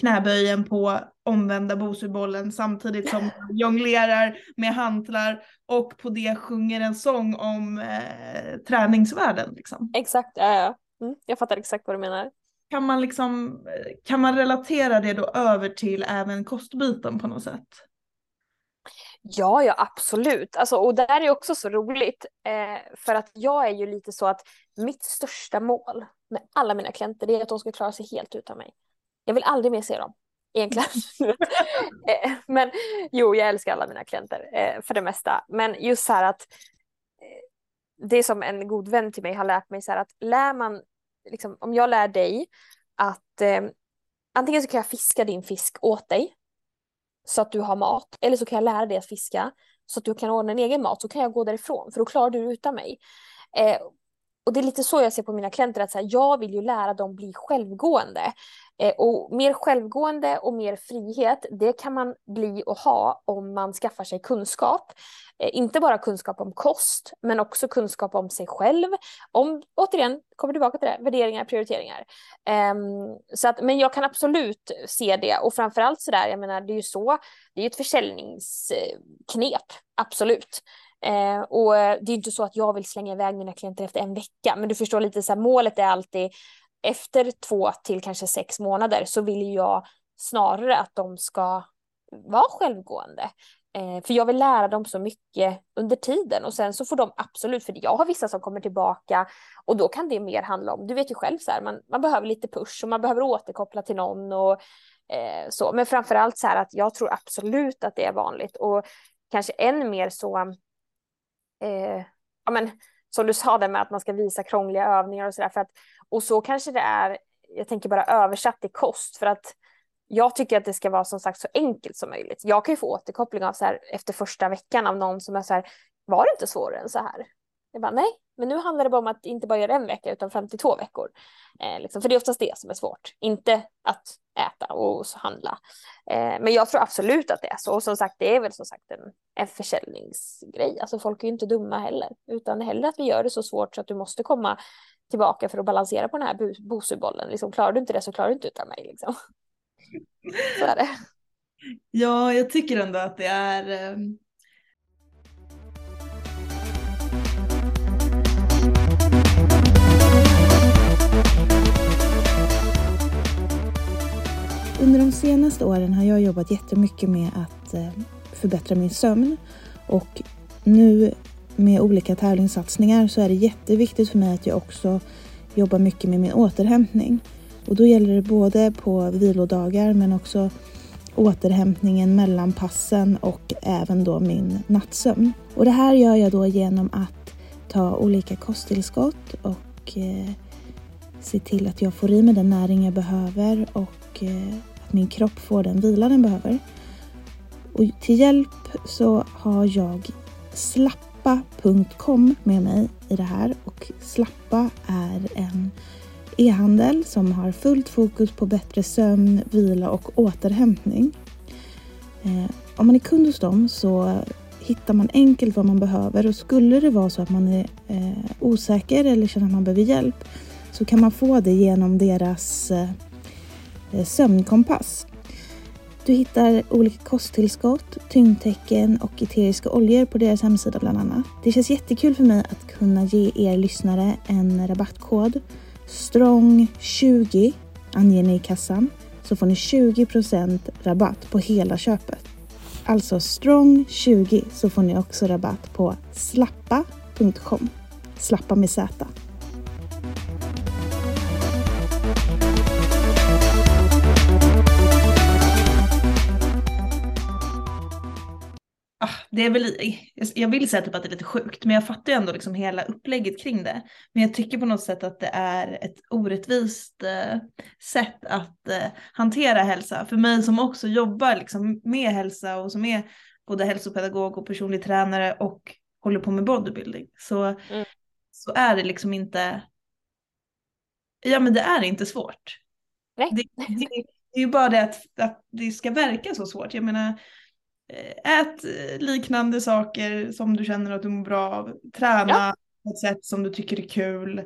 Speaker 1: knäböjen på omvända bosubollen samtidigt som jag jonglerar med hantlar och på det sjunger en sång om eh, träningsvärlden. Liksom.
Speaker 2: Exakt, ja, ja. Mm, jag fattar exakt vad du menar
Speaker 1: kan man liksom, kan man relatera det då över till även kostbiten på något sätt?
Speaker 2: Ja, ja absolut. Alltså, och det här är också så roligt. Eh, för att jag är ju lite så att mitt största mål med alla mina klienter det är att de ska klara sig helt utan mig. Jag vill aldrig mer se dem. Egentligen. eh, men jo, jag älskar alla mina klienter eh, för det mesta. Men just så här att eh, det som en god vän till mig har lärt mig så här att lär man liksom, om jag lär dig att eh, antingen så kan jag fiska din fisk åt dig så att du har mat, eller så kan jag lära dig att fiska så att du kan ordna en egen mat, så kan jag gå därifrån, för då klarar du utan mig. Eh, och det är lite så jag ser på mina klienter, att så här, jag vill ju lära dem bli självgående. Eh, och mer självgående och mer frihet, det kan man bli och ha om man skaffar sig kunskap. Eh, inte bara kunskap om kost, men också kunskap om sig själv. Om, återigen, kommer tillbaka till det, värderingar, prioriteringar. Eh, så att, men jag kan absolut se det och framförallt sådär, jag menar det är ju så, det är ju ett försäljningsknep, absolut. Eh, och det är inte så att jag vill slänga iväg mina klienter efter en vecka, men du förstår lite så här, målet är alltid efter två till kanske sex månader så vill jag snarare att de ska vara självgående. Eh, för jag vill lära dem så mycket under tiden och sen så får de absolut, för jag har vissa som kommer tillbaka och då kan det mer handla om, du vet ju själv så här, man, man behöver lite push och man behöver återkoppla till någon och eh, så. Men framförallt så här att jag tror absolut att det är vanligt och kanske än mer så, eh, ja men som du sa det med att man ska visa krångliga övningar och sådär. och så kanske det är, jag tänker bara översatt till kost för att jag tycker att det ska vara som sagt så enkelt som möjligt. Jag kan ju få återkoppling av så här efter första veckan av någon som är så här, var det inte svårare än så här? Jag bara, nej, men nu handlar det bara om att inte bara göra en vecka utan 52 veckor. Eh, liksom, för det är oftast det som är svårt, inte att äta och handla. Eh, men jag tror absolut att det är så. Och som sagt, det är väl som sagt en, en försäljningsgrej. Alltså folk är ju inte dumma heller, utan hellre att vi gör det så svårt så att du måste komma tillbaka för att balansera på den här bosubollen. Liksom, klarar du inte det så klarar du inte utan mig. Liksom. Så är det.
Speaker 1: Ja, jag tycker ändå att det är
Speaker 3: Under de senaste åren har jag jobbat jättemycket med att eh, förbättra min sömn och nu med olika tävlingssatsningar så är det jätteviktigt för mig att jag också jobbar mycket med min återhämtning. Och då gäller det både på vilodagar men också återhämtningen mellan passen och även då min nattsömn. Och det här gör jag då genom att ta olika kosttillskott och eh, se till att jag får i mig den näring jag behöver och eh, att min kropp får den vila den behöver. Och till hjälp så har jag slappa.com med mig i det här och Slappa är en e-handel som har fullt fokus på bättre sömn, vila och återhämtning. Eh, om man är kund hos dem så hittar man enkelt vad man behöver och skulle det vara så att man är eh, osäker eller känner att man behöver hjälp så kan man få det genom deras eh, Eh, sömnkompass. Du hittar olika kosttillskott, tyngdtecken och eteriska oljor på deras hemsida bland annat. Det känns jättekul för mig att kunna ge er lyssnare en rabattkod. STRONG20 anger ni i kassan så får ni 20% rabatt på hela köpet. Alltså STRONG20 så får ni också rabatt på slappa.com. Slappa med Z.
Speaker 1: det är väl, jag vill säga typ att det är lite sjukt, men jag fattar ju ändå liksom hela upplägget kring det. Men jag tycker på något sätt att det är ett orättvist eh, sätt att eh, hantera hälsa. För mig som också jobbar liksom med hälsa och som är både hälsopedagog och personlig tränare och håller på med bodybuilding. Så, mm. så är det liksom inte, ja men det är inte svårt. Det, det, det är ju bara det att, att det ska verka så svårt. Jag menar, ät eh, liknande saker som du känner att du mår bra av. Träna ja. på ett sätt som du tycker är kul.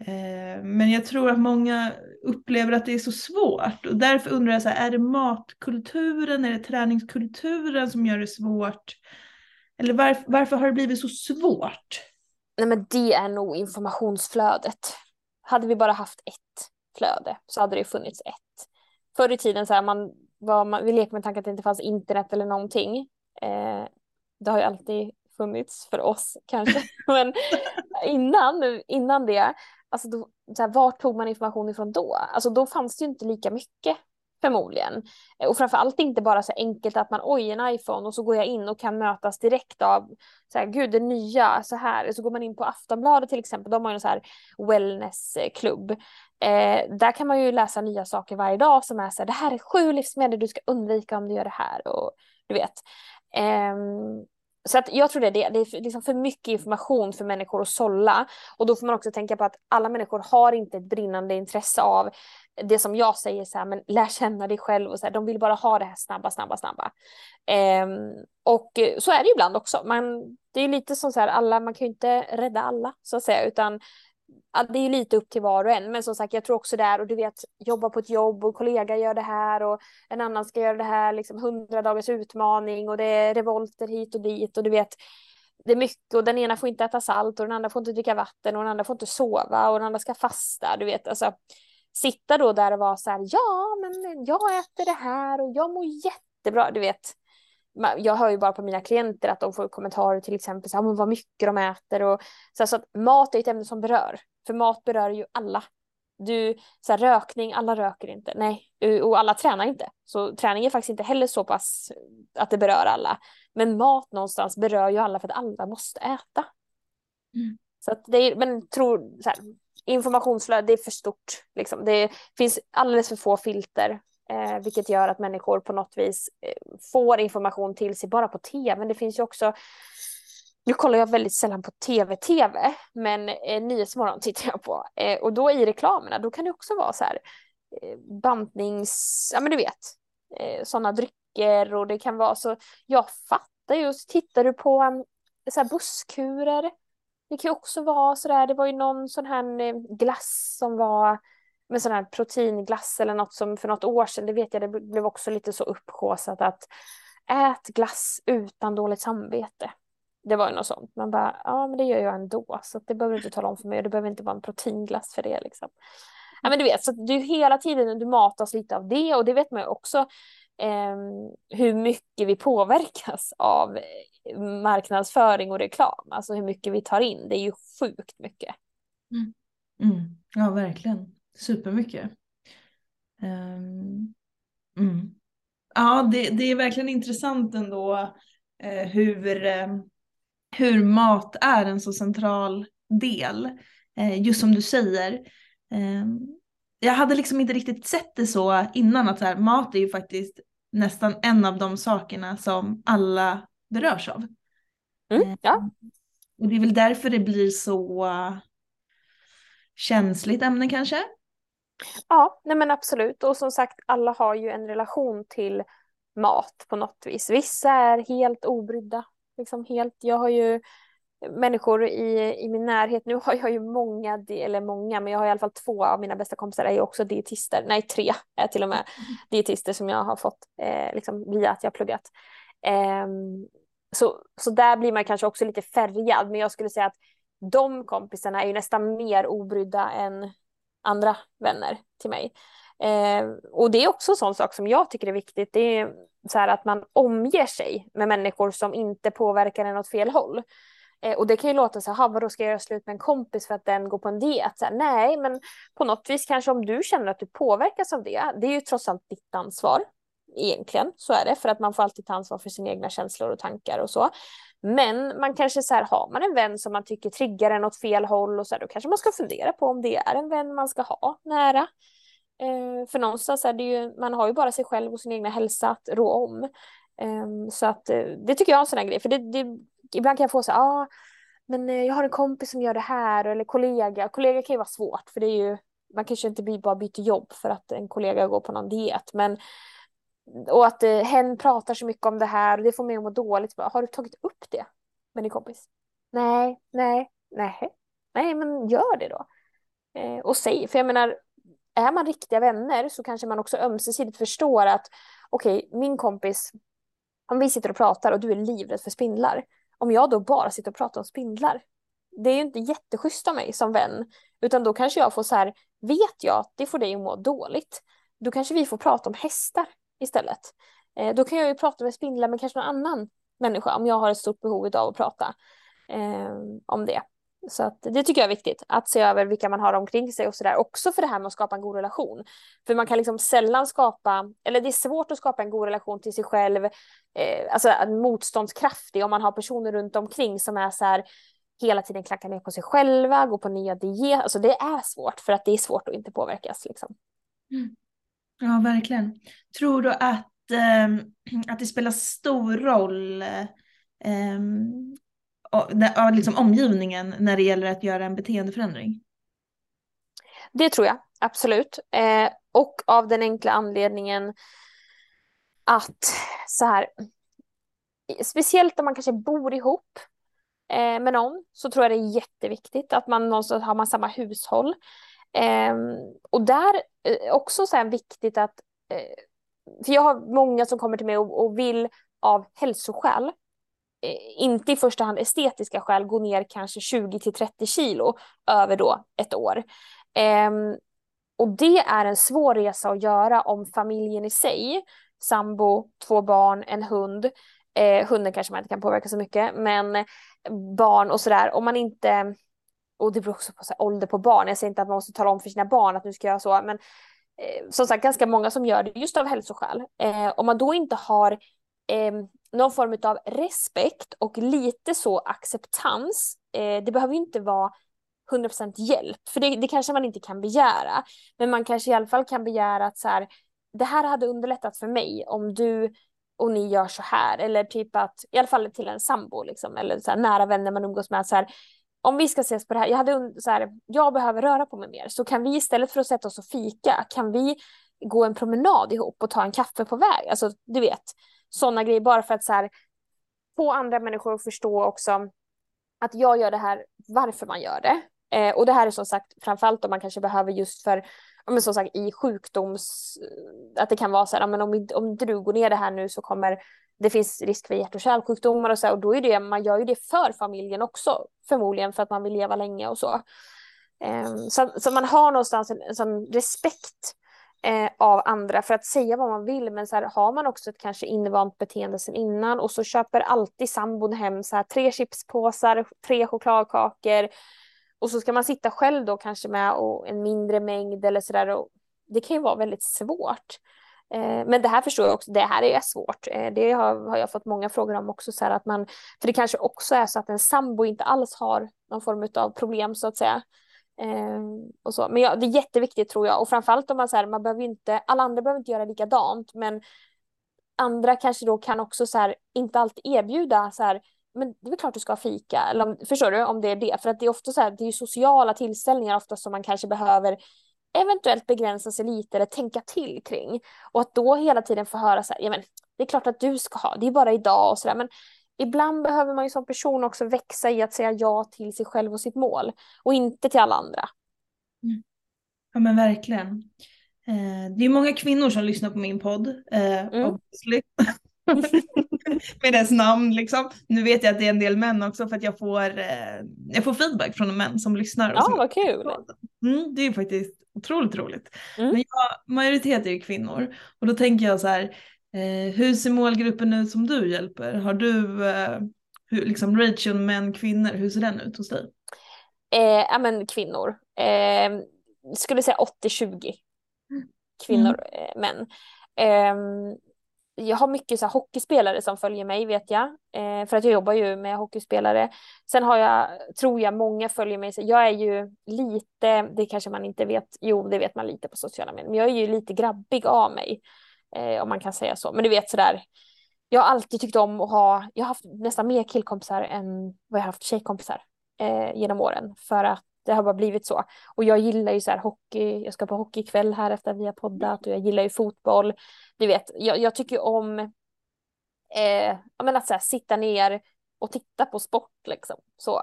Speaker 1: Eh, men jag tror att många upplever att det är så svårt och därför undrar jag så här, är det matkulturen, är det träningskulturen som gör det svårt? Eller varför, varför har det blivit så svårt?
Speaker 2: Nej men det är nog informationsflödet. Hade vi bara haft ett flöde så hade det funnits ett. Förr i tiden så här, man var man, vi leker med tanken att det inte fanns internet eller någonting. Eh, det har ju alltid funnits för oss kanske, men innan, innan det, alltså då, så här, var tog man information ifrån då? Alltså då fanns det ju inte lika mycket förmodligen. Eh, och framförallt inte bara så enkelt att man oj en iPhone och så går jag in och kan mötas direkt av så här, gud det nya så här. Så går man in på Aftonbladet till exempel, de har ju en så här wellnessklubb. Eh, där kan man ju läsa nya saker varje dag som är så här, det här är sju livsmedel du ska undvika om du gör det här och du vet. Eh, så att jag tror det, det, det är liksom för mycket information för människor att sålla. Och då får man också tänka på att alla människor har inte ett brinnande intresse av det som jag säger så här, men lär känna dig själv och så här, de vill bara ha det här snabba, snabba, snabba. Um, och så är det ibland också. Man, det är lite som så här, alla, man kan ju inte rädda alla så att säga, utan det är lite upp till var och en, men som sagt, jag tror också där och du vet jobba på ett jobb och kollega gör det här och en annan ska göra det här liksom hundra dagars utmaning och det är revolter hit och dit och du vet det är mycket och den ena får inte äta salt och den andra får inte dricka vatten och den andra får inte sova och den andra ska fasta, du vet alltså sitta då där och vara så här, ja, men jag äter det här och jag mår jättebra, du vet. Jag hör ju bara på mina klienter att de får kommentarer till exempel så här, men vad mycket de äter och så, här, så att mat är ett ämne som berör, för mat berör ju alla. Du, så här, rökning, alla röker inte, nej, och alla tränar inte. Så träning är faktiskt inte heller så pass att det berör alla. Men mat någonstans berör ju alla för att alla måste äta. Mm. Så att det är, men tror, så här, informationsflöde, är för stort. Liksom. Det finns alldeles för få filter, eh, vilket gör att människor på något vis eh, får information till sig bara på tv. Men det finns ju också nu kollar jag väldigt sällan på tv-tv, men eh, Nyhetsmorgon tittar jag på. Eh, och då i reklamerna, då kan det också vara så här eh, bantnings, ja men du vet, eh, sådana drycker och det kan vara så, jag fattar ju, tittar du på mm, så här busskurer, det kan ju också vara sådär, det var ju någon sån här eh, glass som var med sån här proteinglass eller något som för något år sedan, det vet jag, det blev också lite så uppkåsat att ät glass utan dåligt samvete. Det var ju något sånt. Man bara, ja men det gör jag ändå, så det behöver du inte tala om för mig och det behöver inte vara en proteinglass för det liksom. ja men du vet, så du hela tiden du matas lite av det och det vet man ju också Ehm, hur mycket vi påverkas av marknadsföring och reklam, alltså hur mycket vi tar in, det är ju sjukt mycket.
Speaker 1: Mm. Mm. Ja, verkligen. Supermycket. Um, mm. Ja, det, det är verkligen intressant ändå eh, hur, eh, hur mat är en så central del. Eh, just som du säger. Ehm, Eh, jag hade liksom inte riktigt sett det så innan att så här, mat är ju faktiskt nästan en av de sakerna som alla berörs av.
Speaker 2: Mm, ja.
Speaker 1: Och det är väl därför det blir så känsligt ämne kanske?
Speaker 2: Ja, nej men absolut. Och som sagt, alla har ju en relation till mat på något vis. Vissa är helt obrydda. Liksom helt, jag har ju människor i, i min närhet, nu har jag ju många, eller många, men jag har i alla fall två av mina bästa kompisar är ju också dietister, nej tre är till och med mm. dietister som jag har fått eh, liksom via att jag har pluggat. Eh, så, så där blir man kanske också lite färgad, men jag skulle säga att de kompisarna är ju nästan mer obrydda än andra vänner till mig. Eh, och det är också en sån sak som jag tycker är viktigt. Det är så här att man omger sig med människor som inte påverkar en åt fel håll. Eh, och det kan ju låta så här, vadå ska jag göra slut med en kompis för att den går på en diet? Så här, nej, men på något vis kanske om du känner att du påverkas av det, det är ju trots allt ditt ansvar. Egentligen, så är det, för att man får alltid ta ansvar för sina egna känslor och tankar och så. Men man kanske så här, har man en vän som man tycker triggar en åt fel håll och så här, då kanske man ska fundera på om det är en vän man ska ha nära. Eh, för någonstans är det ju, man har ju bara sig själv och sin egna hälsa att rå om. Eh, så att eh, det tycker jag är en sån här grej, för det, det, ibland kan jag få så här, ah, men eh, jag har en kompis som gör det här, eller kollega. Kollega kan ju vara svårt, för det är ju, man kanske inte bara byter jobb för att en kollega går på någon diet, men och att eh, hen pratar så mycket om det här och det får mig att må dåligt. Bara, har du tagit upp det med din kompis? Nej, nej, nej, nej, men gör det då. Eh, och säg, för jag menar, är man riktiga vänner så kanske man också ömsesidigt förstår att okej, okay, min kompis, om vi sitter och pratar och du är livrädd för spindlar, om jag då bara sitter och pratar om spindlar, det är ju inte jätteschysst av mig som vän, utan då kanske jag får så här, vet jag att det får dig att må dåligt, då kanske vi får prata om hästar istället. Eh, då kan jag ju prata med spindlar med kanske någon annan människa om jag har ett stort behov av att prata eh, om det. Så att det tycker jag är viktigt, att se över vilka man har omkring sig och sådär. Också för det här med att skapa en god relation. För man kan liksom sällan skapa, eller det är svårt att skapa en god relation till sig själv, eh, alltså motståndskraftig om man har personer runt omkring som är så här hela tiden klackar ner på sig själva, går på nya dieter. Alltså det är svårt för att det är svårt att inte påverkas. Liksom.
Speaker 1: Mm. Ja, verkligen. Tror du att, eh, att det spelar stor roll eh, av liksom omgivningen när det gäller att göra en beteendeförändring?
Speaker 2: Det tror jag, absolut. Eh, och av den enkla anledningen att så här, speciellt om man kanske bor ihop eh, med någon så tror jag det är jätteviktigt att man någonstans har man samma hushåll. Eh, och där eh, också så här viktigt att, eh, för jag har många som kommer till mig och, och vill av hälsoskäl Eh, inte i första hand estetiska skäl gå ner kanske 20 till 30 kilo över då ett år. Um, och det är en svår resa att göra om familjen i sig, sambo, två barn, en hund, eh, hunden kanske man inte kan påverka så mycket, men barn och sådär, om man inte, och det beror också på så här, ålder på barn, jag säger inte att man måste tala om för sina barn att nu ska jag så, men eh, som sagt ganska många som gör det just av hälsoskäl. Eh, om man då inte har eh, någon form av respekt och lite så acceptans. Eh, det behöver ju inte vara 100% hjälp, för det, det, kanske man inte kan begära. Men man kanske i alla fall kan begära att så här, det här hade underlättat för mig om du och ni gör så här. Eller typ att, i alla fall till en sambo, liksom, eller så här, nära vänner man umgås med. Så här, om vi ska ses på det här, jag, hade, så här, jag behöver röra på mig mer, så kan vi istället för att sätta oss och fika, kan vi gå en promenad ihop och ta en kaffe på väg? Alltså, du vet sådana grejer bara för att så här, få andra människor att förstå också att jag gör det här, varför man gör det. Eh, och det här är som sagt framförallt om man kanske behöver just för, men som sagt i sjukdoms, eh, att det kan vara så här, men om, om inte du går ner det här nu så kommer det finns risk för hjärt och kärlsjukdomar och så här. och då är det, man gör ju det för familjen också förmodligen för att man vill leva länge och så. Eh, så, så man har någonstans en, en sån respekt eh, av andra för att säga vad man vill. Men så här, har man också ett kanske invant beteende sen innan och så köper alltid sambon hem så här, tre chipspåsar, tre chokladkakor och så ska man sitta själv då kanske med och en mindre mängd eller sådär. Det kan ju vara väldigt svårt. Eh, men det här förstår jag också, det här är svårt. Eh, det har, har jag fått många frågor om också, så att man, för det kanske också är så att en sambo inte alls har någon form av problem så att säga. Eh, och så. Men ja, det är jätteviktigt tror jag. Och framförallt om man så här, man behöver inte, alla andra behöver inte göra likadant men andra kanske då kan också så här, inte alltid erbjuda så här, men det är väl klart du ska ha fika, eller om, förstår du? Om det är det, för att det är ofta så här, det är sociala tillställningar ofta som man kanske behöver eventuellt begränsa sig lite eller tänka till kring. Och att då hela tiden få höra så här, ja men det är klart att du ska ha, det är bara idag och sådär, men ibland behöver man ju som person också växa i att säga ja till sig själv och sitt mål och inte till alla andra.
Speaker 1: Mm. Ja men verkligen. Eh, det är många kvinnor som lyssnar på min podd, eh, mm. med dess namn liksom. Nu vet jag att det är en del män också för att jag får, eh, jag får feedback från män som lyssnar.
Speaker 2: Ja, som vad kul.
Speaker 1: Mm, det är faktiskt otroligt roligt. Mm. Men jag, majoritet är ju kvinnor och då tänker jag så här, eh, hur ser målgruppen ut som du hjälper? Har du eh, hur, liksom ratio män kvinnor, hur ser den ut hos dig?
Speaker 2: Eh, ja men kvinnor, eh, skulle säga 80-20 mm. kvinnor, mm. män. Eh, jag har mycket så här, hockeyspelare som följer mig vet jag. Eh, för att jag jobbar ju med hockeyspelare. Sen har jag, tror jag, många följer mig. Så jag är ju lite, det kanske man inte vet, jo det vet man lite på sociala medier. Men jag är ju lite grabbig av mig. Eh, om man kan säga så. Men du vet sådär. Jag har alltid tyckt om att ha, jag har haft nästan mer killkompisar än vad jag har haft tjejkompisar. Eh, genom åren. För att det har bara blivit så. Och jag gillar ju så här hockey, jag ska på hockeykväll här efter att vi har poddat och jag gillar ju fotboll. Du vet, jag, jag tycker om eh, men att så här, sitta ner och titta på sport liksom. Så,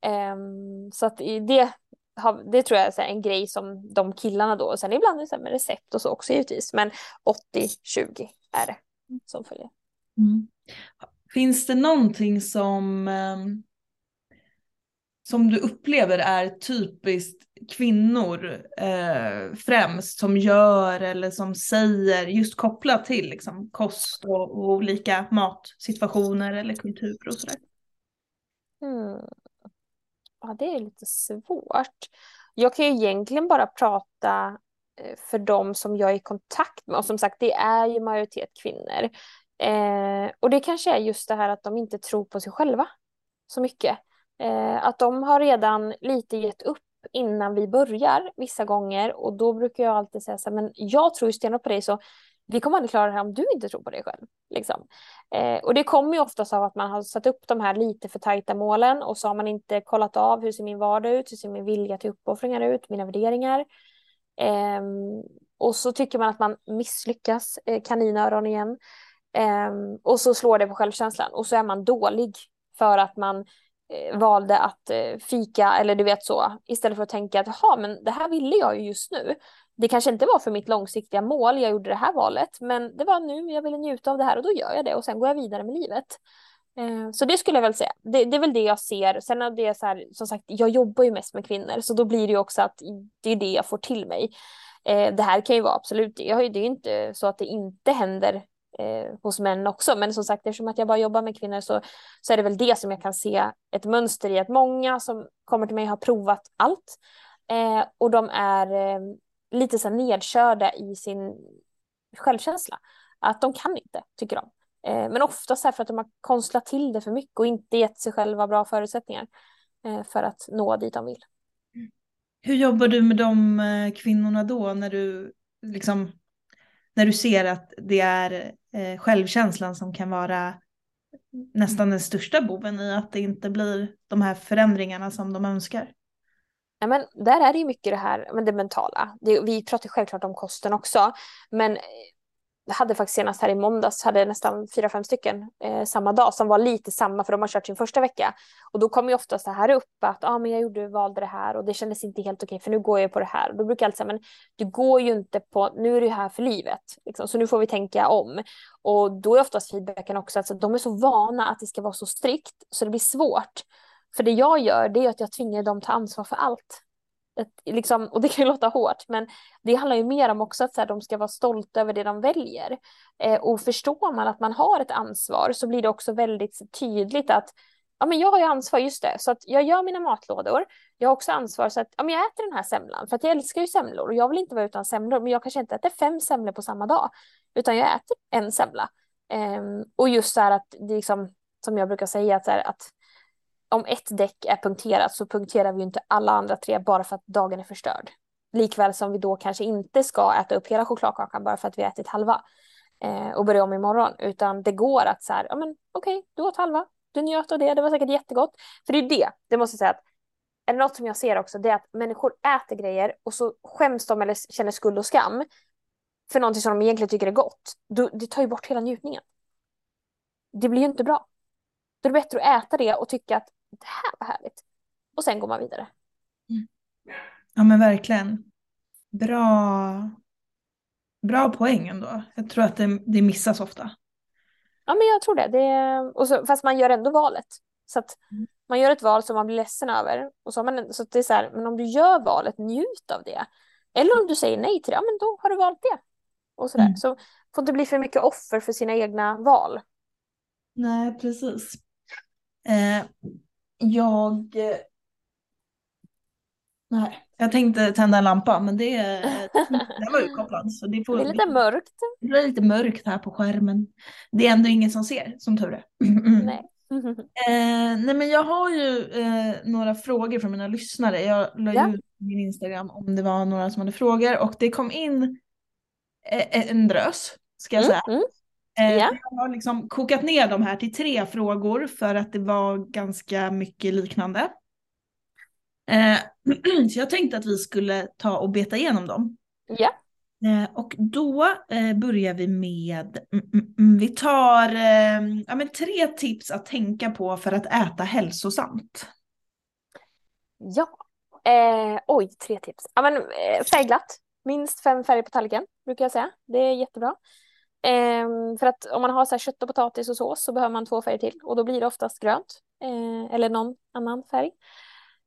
Speaker 2: eh, så att det, har, det tror jag är en grej som de killarna då, och sen ibland så med recept och så också givetvis, men 80-20 är det som följer.
Speaker 1: Mm. Finns det någonting som um som du upplever är typiskt kvinnor eh, främst som gör eller som säger just kopplat till liksom, kost och, och olika matsituationer eller kulturer och sådär?
Speaker 2: Mm. Ja, det är lite svårt. Jag kan ju egentligen bara prata eh, för de som jag är i kontakt med och som sagt det är ju majoritet kvinnor. Eh, och det kanske är just det här att de inte tror på sig själva så mycket. Eh, att de har redan lite gett upp innan vi börjar vissa gånger och då brukar jag alltid säga så här, men jag tror ju stenhårt på dig så vi kommer aldrig klara det här om du inte tror på dig själv. Liksom. Eh, och det kommer ju oftast av att man har satt upp de här lite för tajta målen och så har man inte kollat av hur ser min vardag ut, hur ser min vilja till uppoffringar ut, mina värderingar. Eh, och så tycker man att man misslyckas, eh, kaninöron igen. Eh, och så slår det på självkänslan och så är man dålig för att man Eh, valde att eh, fika eller du vet så istället för att tänka att jaha men det här ville jag ju just nu. Det kanske inte var för mitt långsiktiga mål jag gjorde det här valet men det var nu jag ville njuta av det här och då gör jag det och sen går jag vidare med livet. Eh, så det skulle jag väl säga. Det, det är väl det jag ser. Sen är det så här, som sagt, jag jobbar ju mest med kvinnor så då blir det ju också att det är det jag får till mig. Eh, det här kan ju vara absolut, det är ju inte så att det inte händer eh, hos män också. Men som sagt, eftersom att jag bara jobbar med kvinnor så, så är det väl det som jag kan se ett mönster i att många som kommer till mig har provat allt eh, och de är eh, lite så nedkörda i sin självkänsla. Att de kan inte, tycker de. Eh, men oftast för att de har konstlat till det för mycket och inte gett sig själva bra förutsättningar eh, för att nå dit de vill.
Speaker 1: Hur jobbar du med de eh, kvinnorna då när du liksom när du ser att det är självkänslan som kan vara nästan den största boven i att det inte blir de här förändringarna som de önskar.
Speaker 2: Ja, men där är det ju mycket det här men det mentala. Det, vi pratar självklart om kosten också, men eh, hade faktiskt senast här i måndags, hade nästan fyra, fem stycken eh, samma dag som var lite samma för de har kört sin första vecka. Och då kommer ju oftast det här upp att ah, men jag gjorde, valde det här och det kändes inte helt okej för nu går jag på det här. Och då brukar jag alltid säga men du går ju inte på, nu är du här för livet. Liksom, så nu får vi tänka om. Och då är oftast feedbacken också att alltså, de är så vana att det ska vara så strikt så det blir svårt. För det jag gör det är att jag tvingar dem ta ansvar för allt. ett, liksom, och det kan ju låta hårt, men det handlar ju mer om också att så här, de ska vara stolta över det de väljer. Eh, och förstår man att man har ett ansvar så blir det också väldigt tydligt att ja, men jag har ju ansvar, just det, så att jag gör mina matlådor. Jag har också ansvar så att ja, men jag äter den här semlan, för att jag älskar ju semlor och jag vill inte vara utan semlor, men jag kanske inte äter fem semlor på samma dag, utan jag äter en semla. Eh, och just så här att det liksom, som jag brukar säga, att, så här, att om ett däck är punkterat så punkterar vi ju inte alla andra tre bara för att dagen är förstörd. Likväl som vi då kanske inte ska äta upp hela chokladkakan bara för att vi ätit halva eh, och börja om imorgon. Utan det går att så här, ja men okej, okay, du åt halva, du njöt av det, det var säkert jättegott. För det är det, det måste jag säga att är det något som jag ser också, det är att människor äter grejer och så skäms de eller känner skuld och skam för någonting som de egentligen tycker är gott. Det tar ju bort hela njutningen. Det blir ju inte bra. Då är det bättre att äta det och tycka att det här var härligt. Och sen går man vidare.
Speaker 1: Mm. Ja men verkligen. Bra, bra poäng ändå. Jag tror att det, det missas ofta.
Speaker 2: Ja men jag tror det. det och så, fast man gör ändå valet. Så att mm. man gör ett val som man blir ledsen över. Och så, man, så det är så här, men om du gör valet, njut av det. Eller om du säger nej till det, ja men då har du valt det. Och så där. Mm. Så får inte bli för mycket offer för sina egna val.
Speaker 1: Nej, precis. Eh, jag... Nej, jag tänkte tända en lampa men det, det var utkopplad. Så det, får,
Speaker 2: det är lite mörkt.
Speaker 1: Det är lite mörkt här på skärmen. Det är ändå ingen som ser, som tur är.
Speaker 2: Nej.
Speaker 1: Eh, nej men jag har ju eh, några frågor från mina lyssnare. Jag la ja. ut på min Instagram om det var några som hade frågor och det kom in eh, en drös ska jag mm, säga. Mm. Eh, ja. Jag har liksom kokat ner de här till tre frågor för att det var ganska mycket liknande. Eh, så jag tänkte att vi skulle ta och beta igenom dem.
Speaker 2: Ja.
Speaker 1: Eh, och då börjar vi med, mm, mm, mm, vi tar ja, men tre tips att tänka på för att äta hälsosamt.
Speaker 2: Ja, eh, oj, tre tips. Ja, men, färgglatt, minst fem färger på tallriken brukar jag säga. Det är jättebra. Eh, för att om man har så här kött och potatis och sås så behöver man två färger till och då blir det oftast grönt eh, eller någon annan färg.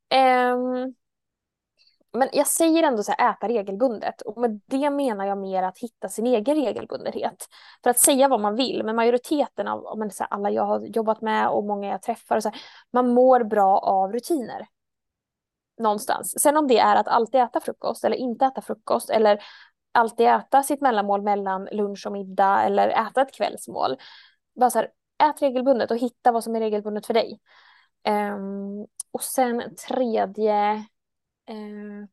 Speaker 2: Eh, men jag säger ändå så här, äta regelbundet och med det menar jag mer att hitta sin egen regelbundenhet. För att säga vad man vill, men majoriteten av men så här, alla jag har jobbat med och många jag träffar, och så här, man mår bra av rutiner. Någonstans. Sen om det är att alltid äta frukost eller inte äta frukost eller alltid äta sitt mellanmål mellan lunch och middag eller äta ett kvällsmål. Bara så här, ät regelbundet och hitta vad som är regelbundet för dig. Um, och sen tredje... Uh,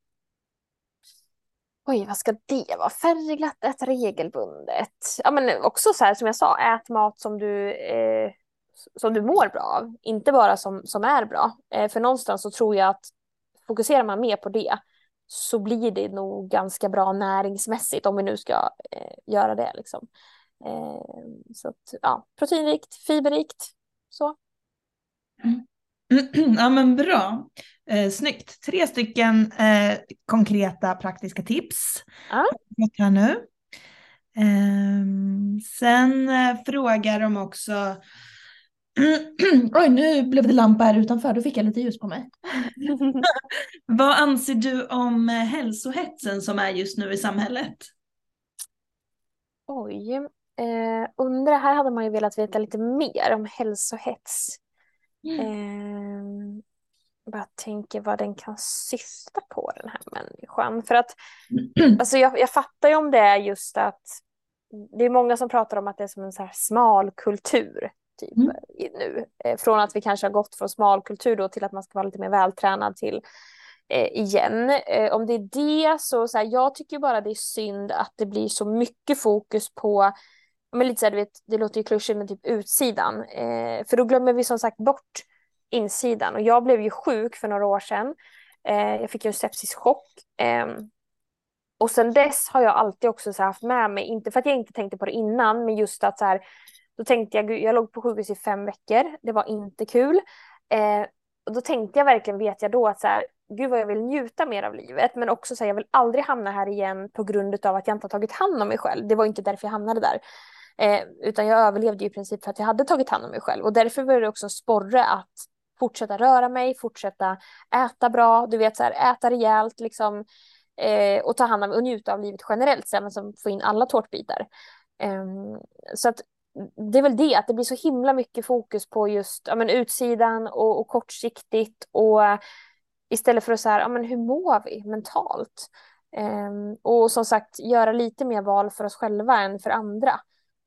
Speaker 2: oj, vad ska det vara? Färgglatt, ät regelbundet. Ja, men också så här som jag sa, ät mat som du, eh, som du mår bra av. Inte bara som, som är bra. Eh, för någonstans så tror jag att fokuserar man mer på det så blir det nog ganska bra näringsmässigt om vi nu ska eh, göra det. Liksom. Eh, så att, ja, proteinrikt, fiberrikt, så.
Speaker 1: Mm. Ja men bra. Eh, snyggt. Tre stycken eh, konkreta praktiska tips.
Speaker 2: Ja.
Speaker 1: Här nu. Eh, sen frågar de också Oj, nu blev det lampa här utanför, då fick jag lite ljus på mig. Vad anser du om hälsohetsen som är just nu i samhället?
Speaker 2: Oj, eh, under det här hade man ju velat veta lite mer om hälsohets. Mm. Eh, bara tänker vad den kan syfta på den här människan. För att alltså jag, jag fattar ju om det är just att det är många som pratar om att det är som en så här smal kultur typ mm. nu. Eh, från att vi kanske har gått från smalkultur då till att man ska vara lite mer vältränad till eh, igen. Eh, om det är det så, så här, jag tycker bara det är synd att det blir så mycket fokus på men lite så här, du vet, det låter ju klyschigt men typ utsidan. Eh, för då glömmer vi som sagt bort insidan. Och jag blev ju sjuk för några år sedan. Eh, jag fick ju en sepsischock. Eh, och sen dess har jag alltid också så haft med mig, inte för att jag inte tänkte på det innan, men just att så här, då tänkte jag, jag låg på sjukhus i fem veckor, det var inte kul. Eh, och då tänkte jag verkligen, vet jag då, att så här, gud vad jag vill njuta mer av livet, men också så här, jag vill aldrig hamna här igen på grund av att jag inte har tagit hand om mig själv. Det var inte därför jag hamnade där. Eh, utan jag överlevde i princip för att jag hade tagit hand om mig själv. Och därför var det också en sporre att fortsätta röra mig, fortsätta äta bra, du vet så här, äta rejält liksom eh, och ta hand om och njuta av livet generellt, så här, som få in alla tårtbitar. Eh, så att det är väl det, att det blir så himla mycket fokus på just ja, men utsidan och, och kortsiktigt och istället för att säga, ja, men hur mår vi mentalt? Ehm, och som sagt göra lite mer val för oss själva än för andra.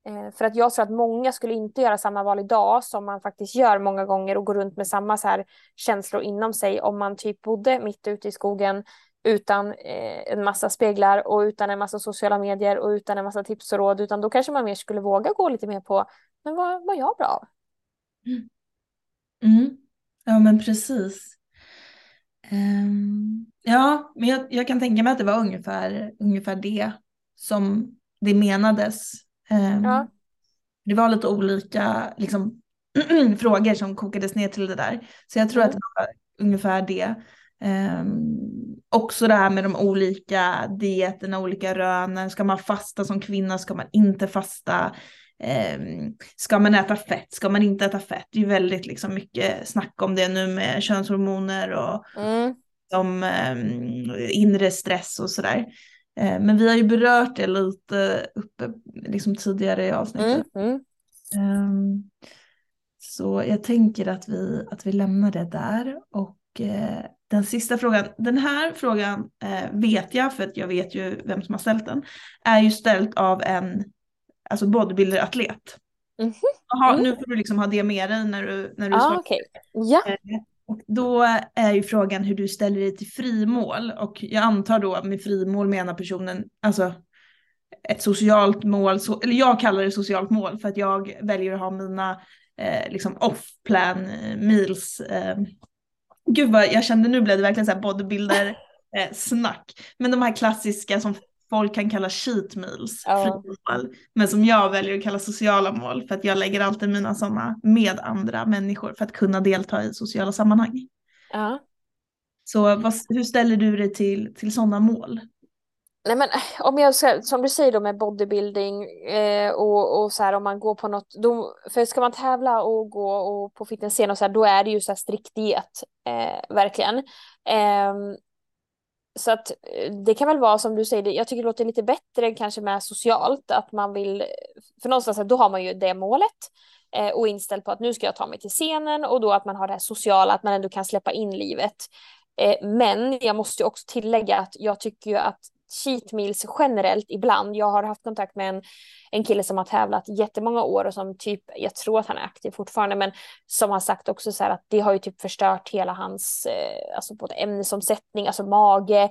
Speaker 2: Ehm, för att jag tror att många skulle inte göra samma val idag som man faktiskt gör många gånger och gå runt med samma så här känslor inom sig om man typ bodde mitt ute i skogen utan eh, en massa speglar och utan en massa sociala medier och utan en massa tips och råd utan då kanske man mer skulle våga gå lite mer på men vad, vad jag bra av?
Speaker 1: Mm. Mm. Ja men precis. Um, ja, men jag, jag, kan tänka mig att det var ungefär, ungefär det som det menades. Um, ja. Det var lite olika liksom, frågor som kokades ner till det där. Så jag tror mm. att det var ungefär det. Um, också det här med de olika dieterna, olika rönen. Ska man fasta som kvinna? Ska man inte fasta? Um, ska man äta fett? Ska man inte äta fett? Det är väldigt liksom, mycket snack om det nu med könshormoner och mm. om um, inre stress och sådär. Uh, men vi har ju berört det lite uppe liksom, tidigare i avsnittet. Mm. Um, så jag tänker att vi, att vi lämnar det där och uh, den sista frågan, den här frågan eh, vet jag för att jag vet ju vem som har ställt den, är ju ställd av en alltså bodybuilder-atlet. Mm -hmm. mm. Nu får du liksom ha det med dig när du, när du
Speaker 2: ah, svarar. Okay. Ja. Eh,
Speaker 1: och då är ju frågan hur du ställer dig till frimål och jag antar då med frimål menar personen alltså ett socialt mål, så, eller jag kallar det socialt mål för att jag väljer att ha mina eh, liksom off-plan eh, meals eh, Gud vad jag kände nu blev det verkligen så här bodybuilder eh, snack. Men de här klassiska som folk kan kalla cheat meals, ja. men som jag väljer att kalla sociala mål för att jag lägger alltid mina sådana med andra människor för att kunna delta i sociala sammanhang.
Speaker 2: Ja.
Speaker 1: Så vad, hur ställer du dig till, till sådana mål?
Speaker 2: Nej men eh, om jag ska, som du säger då med bodybuilding eh, och, och så här om man går på något, då, för ska man tävla och gå och på fitnessscen och så här, då är det ju så här strikt diet, eh, verkligen. Eh, så att eh, det kan väl vara som du säger, jag tycker det låter lite bättre kanske med socialt, att man vill, för någonstans då har man ju det målet eh, och inställd på att nu ska jag ta mig till scenen och då att man har det här sociala, att man ändå kan släppa in livet. Eh, men jag måste också tillägga att jag tycker ju att cheat meals generellt ibland. Jag har haft kontakt med en, en kille som har tävlat jättemånga år och som typ, jag tror att han är aktiv fortfarande, men som har sagt också så här att det har ju typ förstört hela hans, eh, alltså både ämnesomsättning, alltså mage,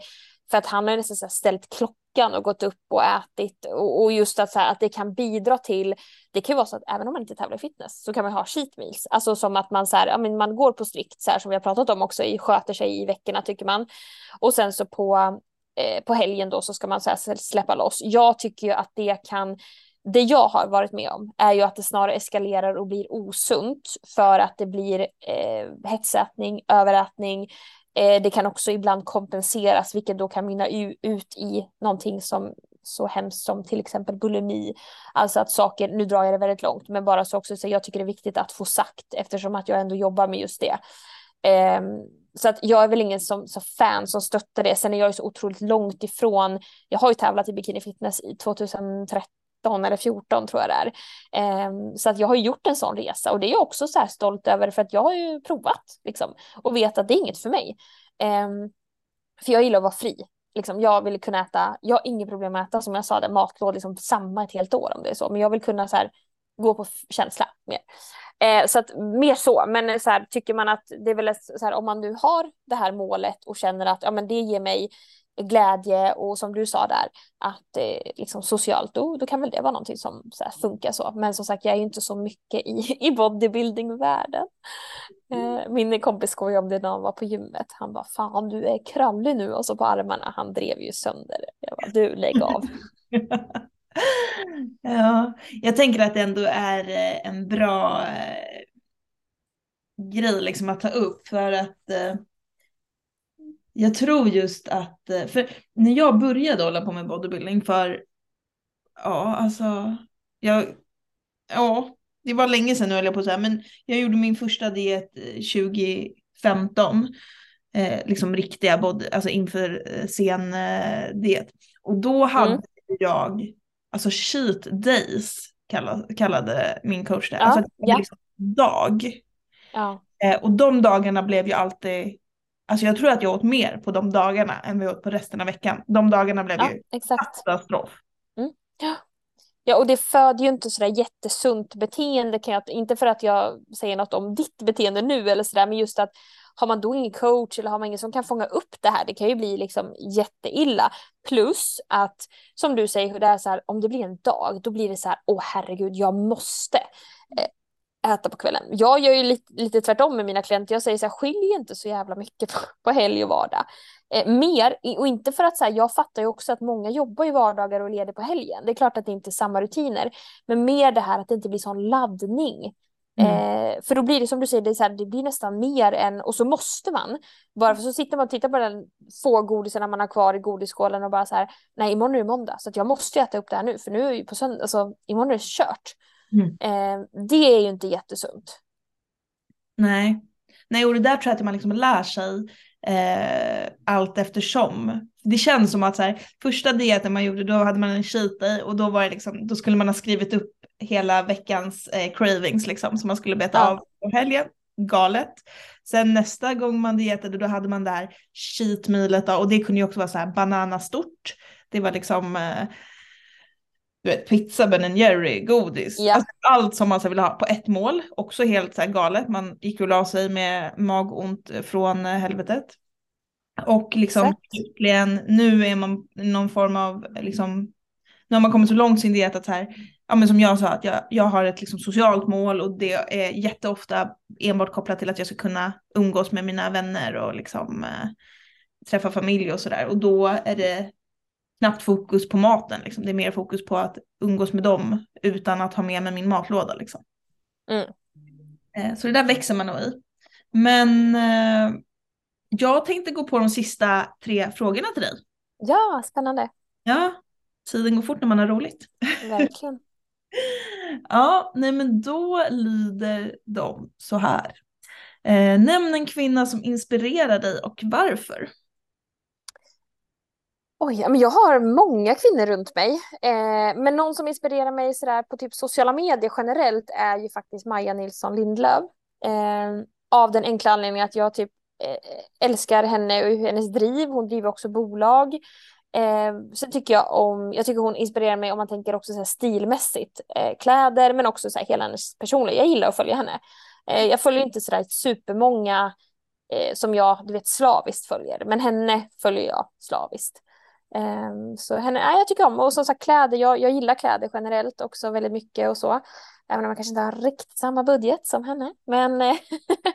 Speaker 2: för att han har nästan så ställt klockan och gått upp och ätit och, och just att, så här, att det kan bidra till, det kan ju vara så att även om man inte tävlar i fitness så kan man ha cheat meals, alltså som att man så här, ja, men man går på strikt så här som vi har pratat om också i sköter sig i veckorna tycker man. Och sen så på eh, på helgen då så ska man så här, släppa loss. Jag tycker ju att det kan det jag har varit med om är ju att det snarare eskalerar och blir osunt för att det blir eh, hetsätning, överätning. Eh, det kan också ibland kompenseras, vilket då kan mynna ut i någonting som så hemskt som till exempel bulimi. Alltså att saker, nu drar jag det väldigt långt, men bara så också så jag tycker det är viktigt att få sagt eftersom att jag ändå jobbar med just det. Eh, så att jag är väl ingen som, som fan som stöttar det. Sen är jag ju så otroligt långt ifrån. Jag har ju tävlat i bikini fitness i 2013 eller 14 tror jag det är. Um, så att jag har gjort en sån resa och det är jag också så här stolt över för att jag har ju provat liksom och vet att det är inget för mig. Um, för jag gillar att vara fri. Liksom, jag vill kunna äta, jag har inget problem med att äta som jag sa, det, matlådor liksom samma ett helt år om det är så, men jag vill kunna så här, gå på känsla mer. Eh, så att mer så, men så här, tycker man att det är väl så här, om man nu har det här målet och känner att ja, men det ger mig glädje och som du sa där att eh, liksom socialt då, då kan väl det vara någonting som så här, funkar så. Men som sagt jag är ju inte så mycket i, i bodybuilding-världen. Eh, min kompis skojade om det när han var på gymmet. Han bara fan du är krallig nu och så på armarna. Han drev ju sönder. Jag bara du lägg av.
Speaker 1: ja, jag tänker att det ändå är eh, en bra eh, grej liksom att ta upp för att eh, jag tror just att, för när jag började hålla på med bodybuilding för, ja alltså, jag, ja, det var länge sedan nu höll jag på att säga, men jag gjorde min första diet 2015. Eh, liksom riktiga body, alltså inför eh, sen eh, diet. Och då hade mm. jag, alltså cheat days kallade, kallade min coach det. Ja, alltså ja. liksom dag.
Speaker 2: Ja.
Speaker 1: Eh, och de dagarna blev ju alltid, alltså jag tror att jag åt mer på de dagarna än vad jag åt på resten av veckan. De dagarna blev ja, ju exakt. katastrof.
Speaker 2: Mm. Ja. Ja, och det föder ju inte sådär jättesunt beteende, kan jag, inte för att jag säger något om ditt beteende nu eller sådär, men just att har man då ingen coach eller har man ingen som kan fånga upp det här, det kan ju bli liksom jätteilla. Plus att, som du säger, det är så här, om det blir en dag, då blir det så här, åh herregud, jag måste eh, äta på kvällen. Jag gör ju lite, lite tvärtom med mina klienter, jag säger så här, skilj inte så jävla mycket på, på helg och vardag. Eh, mer, och inte för att så här, jag fattar ju också att många jobbar ju vardagar och leder på helgen. Det är klart att det inte är samma rutiner, men mer det här att det inte blir sån laddning. Mm. Eh, för då blir det som du säger, det, så här, det blir nästan mer än, och så måste man. Bara för så sitter man och tittar på den få godisarna man har kvar i godisskålen och bara så här, nej imorgon är det måndag så jag måste äta upp det här nu för nu är ju på söndag, alltså imorgon är det kört. Mm. Eh, det är ju inte jättesunt.
Speaker 1: Nej, nej och det där tror jag att man liksom lär sig eh, allt eftersom. Det känns som att så här, första dieten man gjorde då hade man en cheat day och då var det liksom, då skulle man ha skrivit upp hela veckans eh, cravings liksom som man skulle beta ja. av på helgen. Galet. Sen nästa gång man dietade då hade man där cheat mealet och det kunde ju också vara så här bananastort. Det var liksom eh, du vet, pizza, Ben Jerry, godis. Ja. Alltså, allt som man så ville ha på ett mål. Också helt så här galet. Man gick och la sig med magont från eh, helvetet. Och liksom slutligen, nu är man någon form av, liksom, nu har man kommit så långt sin diet att så här, ja men som jag sa, att jag, jag har ett liksom socialt mål och det är jätteofta enbart kopplat till att jag ska kunna umgås med mina vänner och liksom äh, träffa familj och sådär. Och då är det knappt fokus på maten. Liksom. Det är mer fokus på att umgås med dem utan att ha med mig min matlåda. Liksom.
Speaker 2: Mm.
Speaker 1: Eh, så det där växer man nog i. Men eh, jag tänkte gå på de sista tre frågorna till dig.
Speaker 2: Ja, spännande.
Speaker 1: Ja, tiden går fort när man har roligt.
Speaker 2: Verkligen.
Speaker 1: ja, nej men då lyder de så här. Eh, nämn en kvinna som inspirerar dig och varför.
Speaker 2: Oj, men jag har många kvinnor runt mig. Eh, men någon som inspirerar mig sådär på typ sociala medier generellt är ju faktiskt Maja Nilsson Lindlöf. Eh, av den enkla anledningen att jag typ Eh, älskar henne och hennes driv. Hon driver också bolag. Eh, så tycker jag om, jag tycker hon inspirerar mig om man tänker också så stilmässigt. Eh, kläder men också så hela hennes personliga. Jag gillar att följa henne. Eh, jag följer inte sådär supermånga eh, som jag du vet slaviskt följer. Men henne följer jag slaviskt. Ehm, så henne, nej, jag tycker om, och som sagt kläder, jag, jag gillar kläder generellt också väldigt mycket och så. Även om man kanske inte har riktigt samma budget som henne. Men eh,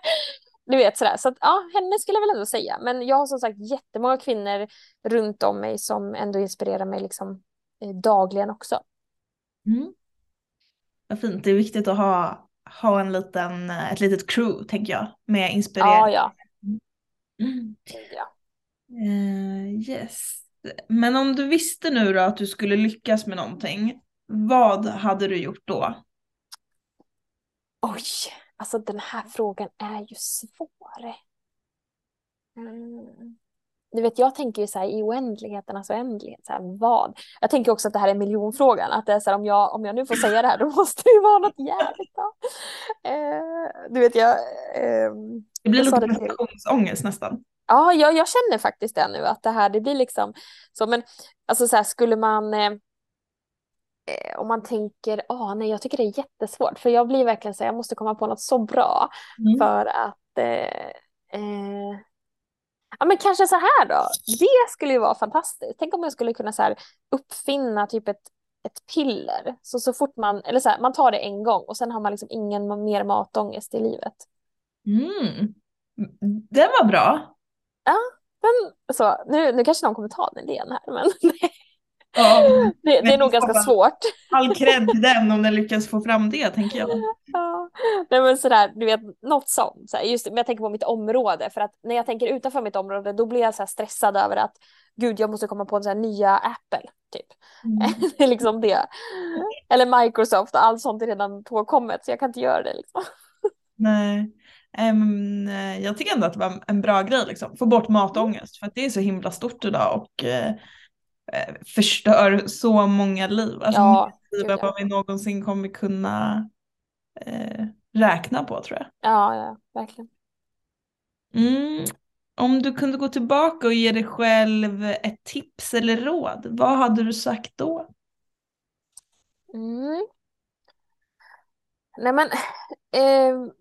Speaker 2: du vet sådär, så att, ja, henne skulle jag väl ändå säga. Men jag har som sagt jättemånga kvinnor runt om mig som ändå inspirerar mig liksom eh, dagligen också.
Speaker 1: Mm. Vad fint, det är viktigt att ha, ha en liten, eh, ett litet crew tänker jag, med inspirering.
Speaker 2: Ja, ja.
Speaker 1: Mm. ja. Uh, yes. Men om du visste nu då att du skulle lyckas med någonting, vad hade du gjort då?
Speaker 2: Oj, alltså den här frågan är ju svår. Mm. Du vet, jag tänker ju så här i oändligheternas oändlighet, så här, vad? Jag tänker också att det här är miljonfrågan, att det är så här, om jag, om jag nu får säga det här, då måste det ju vara något jävligt bra. Eh, du vet, jag... Eh,
Speaker 1: det blir lite prestationsångest nästan.
Speaker 2: Ja, jag, jag känner faktiskt det nu att det här, det blir liksom så, men alltså så här skulle man eh, eh om man tänker, ah, nej jag tycker det är jättesvårt för jag blir verkligen så jag måste komma på något så bra mm. för att eh, eh, Ja men kanske så här då, det skulle ju vara fantastiskt. Tänk om jag skulle kunna så uppfinna typ ett, ett piller. Så så fort man, eller så här, man tar det en gång och sen har man liksom ingen mer matångest i livet.
Speaker 1: Mm. Det var bra.
Speaker 2: Ja, men så, nu, nu kanske någon kommer ta den idén här, men ja, det, det är nog ganska svårt.
Speaker 1: All cred till den om den lyckas få fram det, tänker jag.
Speaker 2: Ja, nej men sådär, du vet, något sånt. Så här, just, men jag tänker på mitt område, för att när jag tänker utanför mitt område, då blir jag så stressad över att gud jag måste komma på en sån här nya Apple typ.
Speaker 1: Mm.
Speaker 2: det är liksom det. Eller Microsoft, allt sånt är redan påkommet så jag kan inte göra det liksom.
Speaker 1: Nej. Um, jag tycker ändå att det var en bra grej liksom. Få bort matångest för att det är så himla stort idag och uh, förstör så många liv. Alltså
Speaker 2: Ja,
Speaker 1: liv
Speaker 2: ja.
Speaker 1: vad vi någonsin kommer kunna uh, räkna på tror jag.
Speaker 2: Ja, ja, verkligen.
Speaker 1: Mm. Om du kunde gå tillbaka och ge dig själv ett tips eller råd, vad hade du sagt då?
Speaker 2: Mm. Nej men, eh,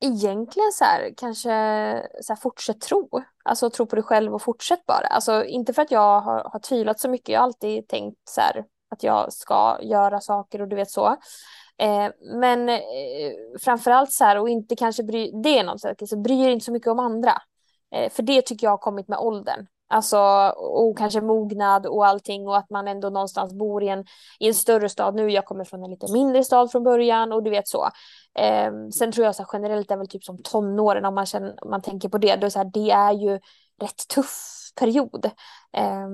Speaker 2: egentligen så här, kanske så här, fortsätt tro. Alltså tro på dig själv och fortsätt bara. Alltså inte för att jag har, har tvivlat så mycket, jag har alltid tänkt så här att jag ska göra saker och du vet så. Eh, men eh, framförallt så här och inte kanske bry, det är något så, så bry er inte så mycket om andra. Eh, för det tycker jag har kommit med åldern. Alltså och kanske mognad och allting och att man ändå någonstans bor i en, i en större stad nu. Jag kommer från en lite mindre stad från början och du vet så. Eh, sen tror jag så här, generellt är väl typ som tonåren om man, känner, om man tänker på det. Då är så här, det är ju rätt tuff period eh,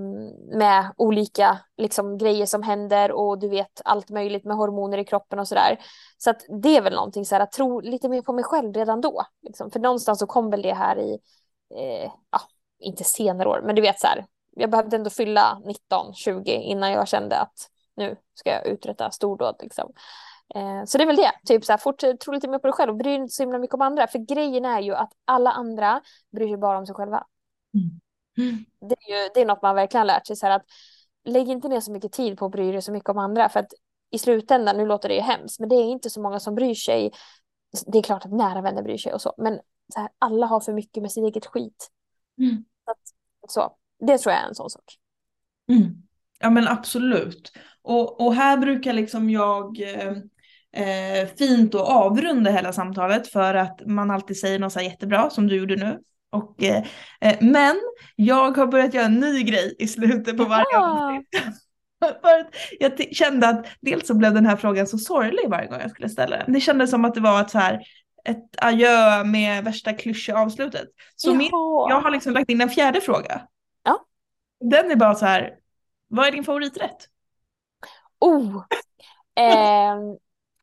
Speaker 2: med olika liksom, grejer som händer och du vet allt möjligt med hormoner i kroppen och sådär. Så att det är väl någonting så här att tro lite mer på mig själv redan då. Liksom. För någonstans så kom väl det här i, eh, ja, inte senare år, men du vet så här. Jag behövde ändå fylla 19, 20 innan jag kände att nu ska jag uträtta stordåd liksom. Eh, så det är väl det, typ så här, fort, tro lite mer på dig själv och bry dig inte så himla mycket om andra. För grejen är ju att alla andra bryr sig bara om sig själva.
Speaker 1: Mm.
Speaker 2: Det är, ju, det är något man verkligen har lärt sig. Så här att, lägg inte ner så mycket tid på att bry dig så mycket om andra. För att i slutändan, nu låter det ju hemskt, men det är inte så många som bryr sig. Det är klart att nära vänner bryr sig och så, men så här, alla har för mycket med sitt eget skit.
Speaker 1: Mm.
Speaker 2: Att, så det tror jag är en sån sak.
Speaker 1: Mm. Ja men absolut. Och, och här brukar liksom jag eh, eh, fint att avrunda hela samtalet för att man alltid säger något så här jättebra som du gjorde nu. Och, eh, eh, men jag har börjat göra en ny grej i slutet på varje
Speaker 2: Jaha.
Speaker 1: avsnitt. för att jag kände att dels så blev den här frågan så sorglig varje gång jag skulle ställa den. Det kändes som att det var ett så här ett adjö med värsta klyschiga avslutet. Så min, jag har liksom lagt in en fjärde fråga.
Speaker 2: Ja.
Speaker 1: Den är bara så här, vad är din favoriträtt?
Speaker 2: Oh! Eh,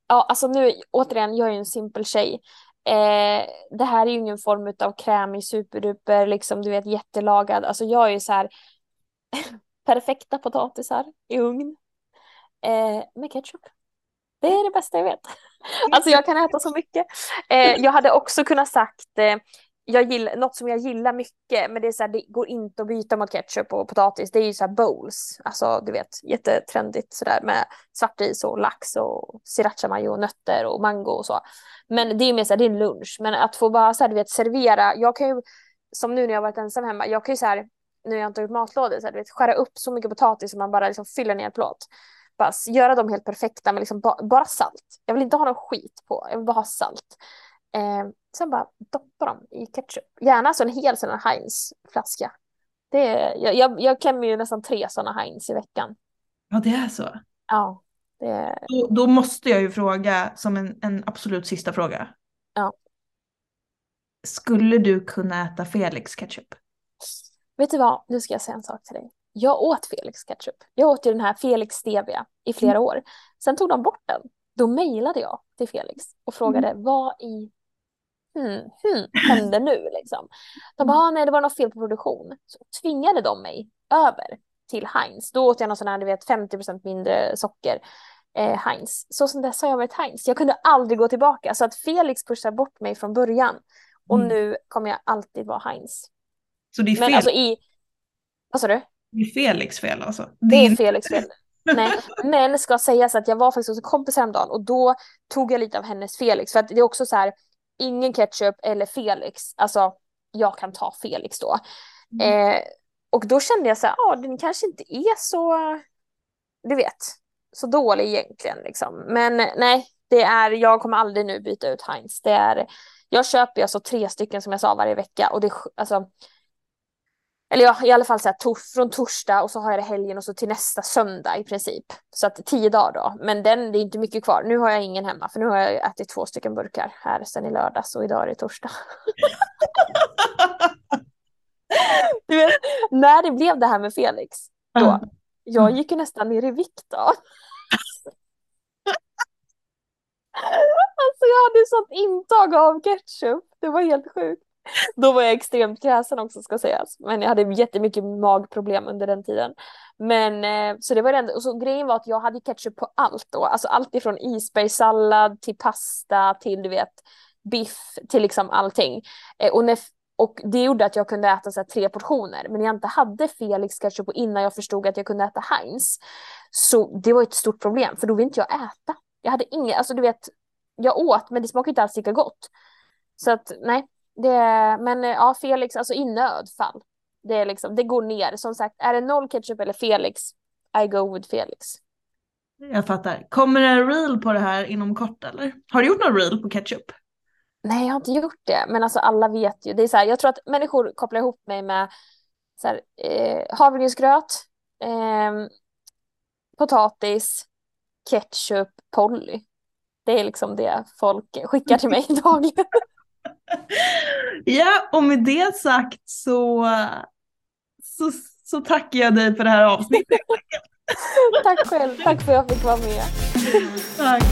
Speaker 2: ja, alltså nu återigen, jag är ju en simpel tjej. Eh, det här är ju ingen form av krämig superduper, liksom du vet jättelagad. Alltså jag är ju så här perfekta potatisar i ugn eh, med ketchup. Det är det bästa jag vet. Alltså jag kan äta så mycket. Eh, jag hade också kunnat sagt eh, jag gillar, något som jag gillar mycket, men det är så här, det går inte att byta mot ketchup och potatis. Det är ju så här bowls, alltså du vet jättetrendigt sådär med svartis och lax och sriracha mayo och nötter och mango och så. Men det är mer så här, det är en lunch. Men att få bara så här, du vet servera, jag kan ju som nu när jag varit ensam hemma, jag kan ju så här nu har jag inte gjort matlådor, så här, du vet, skära upp så mycket potatis som man bara liksom fyller ner plåt. Bara s- göra dem helt perfekta med liksom ba bara salt. Jag vill inte ha någon skit på, jag vill bara ha salt. Eh, sen bara doppa dem i ketchup. Gärna alltså en hel sån här Heinz-flaska. Det är, jag, jag, jag klämmer ju nästan tre sådana Heinz i veckan.
Speaker 1: Ja det är så.
Speaker 2: Ja, det
Speaker 1: Då, då måste jag ju fråga som en, en absolut sista fråga.
Speaker 2: Ja.
Speaker 1: Skulle du kunna äta Felix ketchup?
Speaker 2: Vet du vad, nu ska jag säga en sak till dig. Jag åt Felix ketchup. Jag åt ju den här Felix stevia i flera år. Sen tog de bort den. Då mejlade jag till Felix och frågade vad i hmm, hmm, hände nu liksom. De bara, ah, nej det var något fel på produktion. Så tvingade de mig över till Heinz. Då åt jag någon sån här, du vet, 50% mindre socker. Eh, Heinz. Så som dess har jag varit Heinz. Jag kunde aldrig gå tillbaka. Så att Felix pushade bort mig från början. Och
Speaker 1: Mm.
Speaker 2: nu kommer jag alltid vara Heinz.
Speaker 1: Så det är,
Speaker 2: Men
Speaker 1: fel,
Speaker 2: alltså i... Vad sa du?
Speaker 1: Det är Felix fel alltså?
Speaker 2: Det är Felix fel. Nej, men ska sägas att jag var faktiskt hos en kompis häromdagen och då tog jag lite av hennes Felix. För att det är också så här, ingen ketchup eller Felix. Alltså, jag kan ta Felix då. Eh, och då kände jag så här, ja, den kanske inte är så, du vet, så dålig egentligen liksom. Men nej, det är, jag kommer aldrig nu byta ut Heinz. Det är, jag köper alltså tre stycken som jag sa varje vecka och det, alltså, eller ja, i alla fall så här, tors, från torsdag och så har jag det helgen och så till nästa söndag i princip. Så att tio dagar då. Men den, det är inte mycket kvar. Nu har jag ingen hemma för nu har jag ätit två stycken burkar här sen i lördags och idag är det torsdag. du vet, när det blev det här med Felix, då, jag gick ju nästan ner i vikt då. Alltså jag hade sånt intag av ketchup. Det var helt sjukt. Då var jag extremt kräsen också ska sägas. Men jag hade jättemycket magproblem under den tiden. Men eh, så det var det enda. Och så grejen var att jag hade ketchup på allt då. Alltså allt ifrån isbergssallad till pasta till du vet biff till liksom allting. Eh, och, när, och det gjorde att jag kunde äta så här, tre portioner. Men jag inte hade Felix ketchup och innan jag förstod att jag kunde äta Heinz. Så det var ett stort problem för då ville inte jag äta. Jag hade inget, alltså du vet, jag åt men det smakade inte alls lika gott. Så att nej, det, men ja Felix, alltså i nödfall. Det, är liksom, det går ner. Som sagt, är det noll ketchup eller Felix, I go with Felix.
Speaker 1: Jag fattar. Kommer det en reel på det här inom kort eller? Har du gjort någon reel på ketchup?
Speaker 2: Nej, jag har inte gjort det. Men alltså alla vet ju. Det är så här, jag tror att människor kopplar ihop mig med så här, eh, havregrynsgröt, eh, potatis, ketchup, Polly. Det är liksom det folk skickar till mig dagligen.
Speaker 1: ja, och med det sagt så, så, så tackar jag dig för det här avsnittet.
Speaker 2: Tack själv, tack för att jag fick vara med.
Speaker 1: Tack.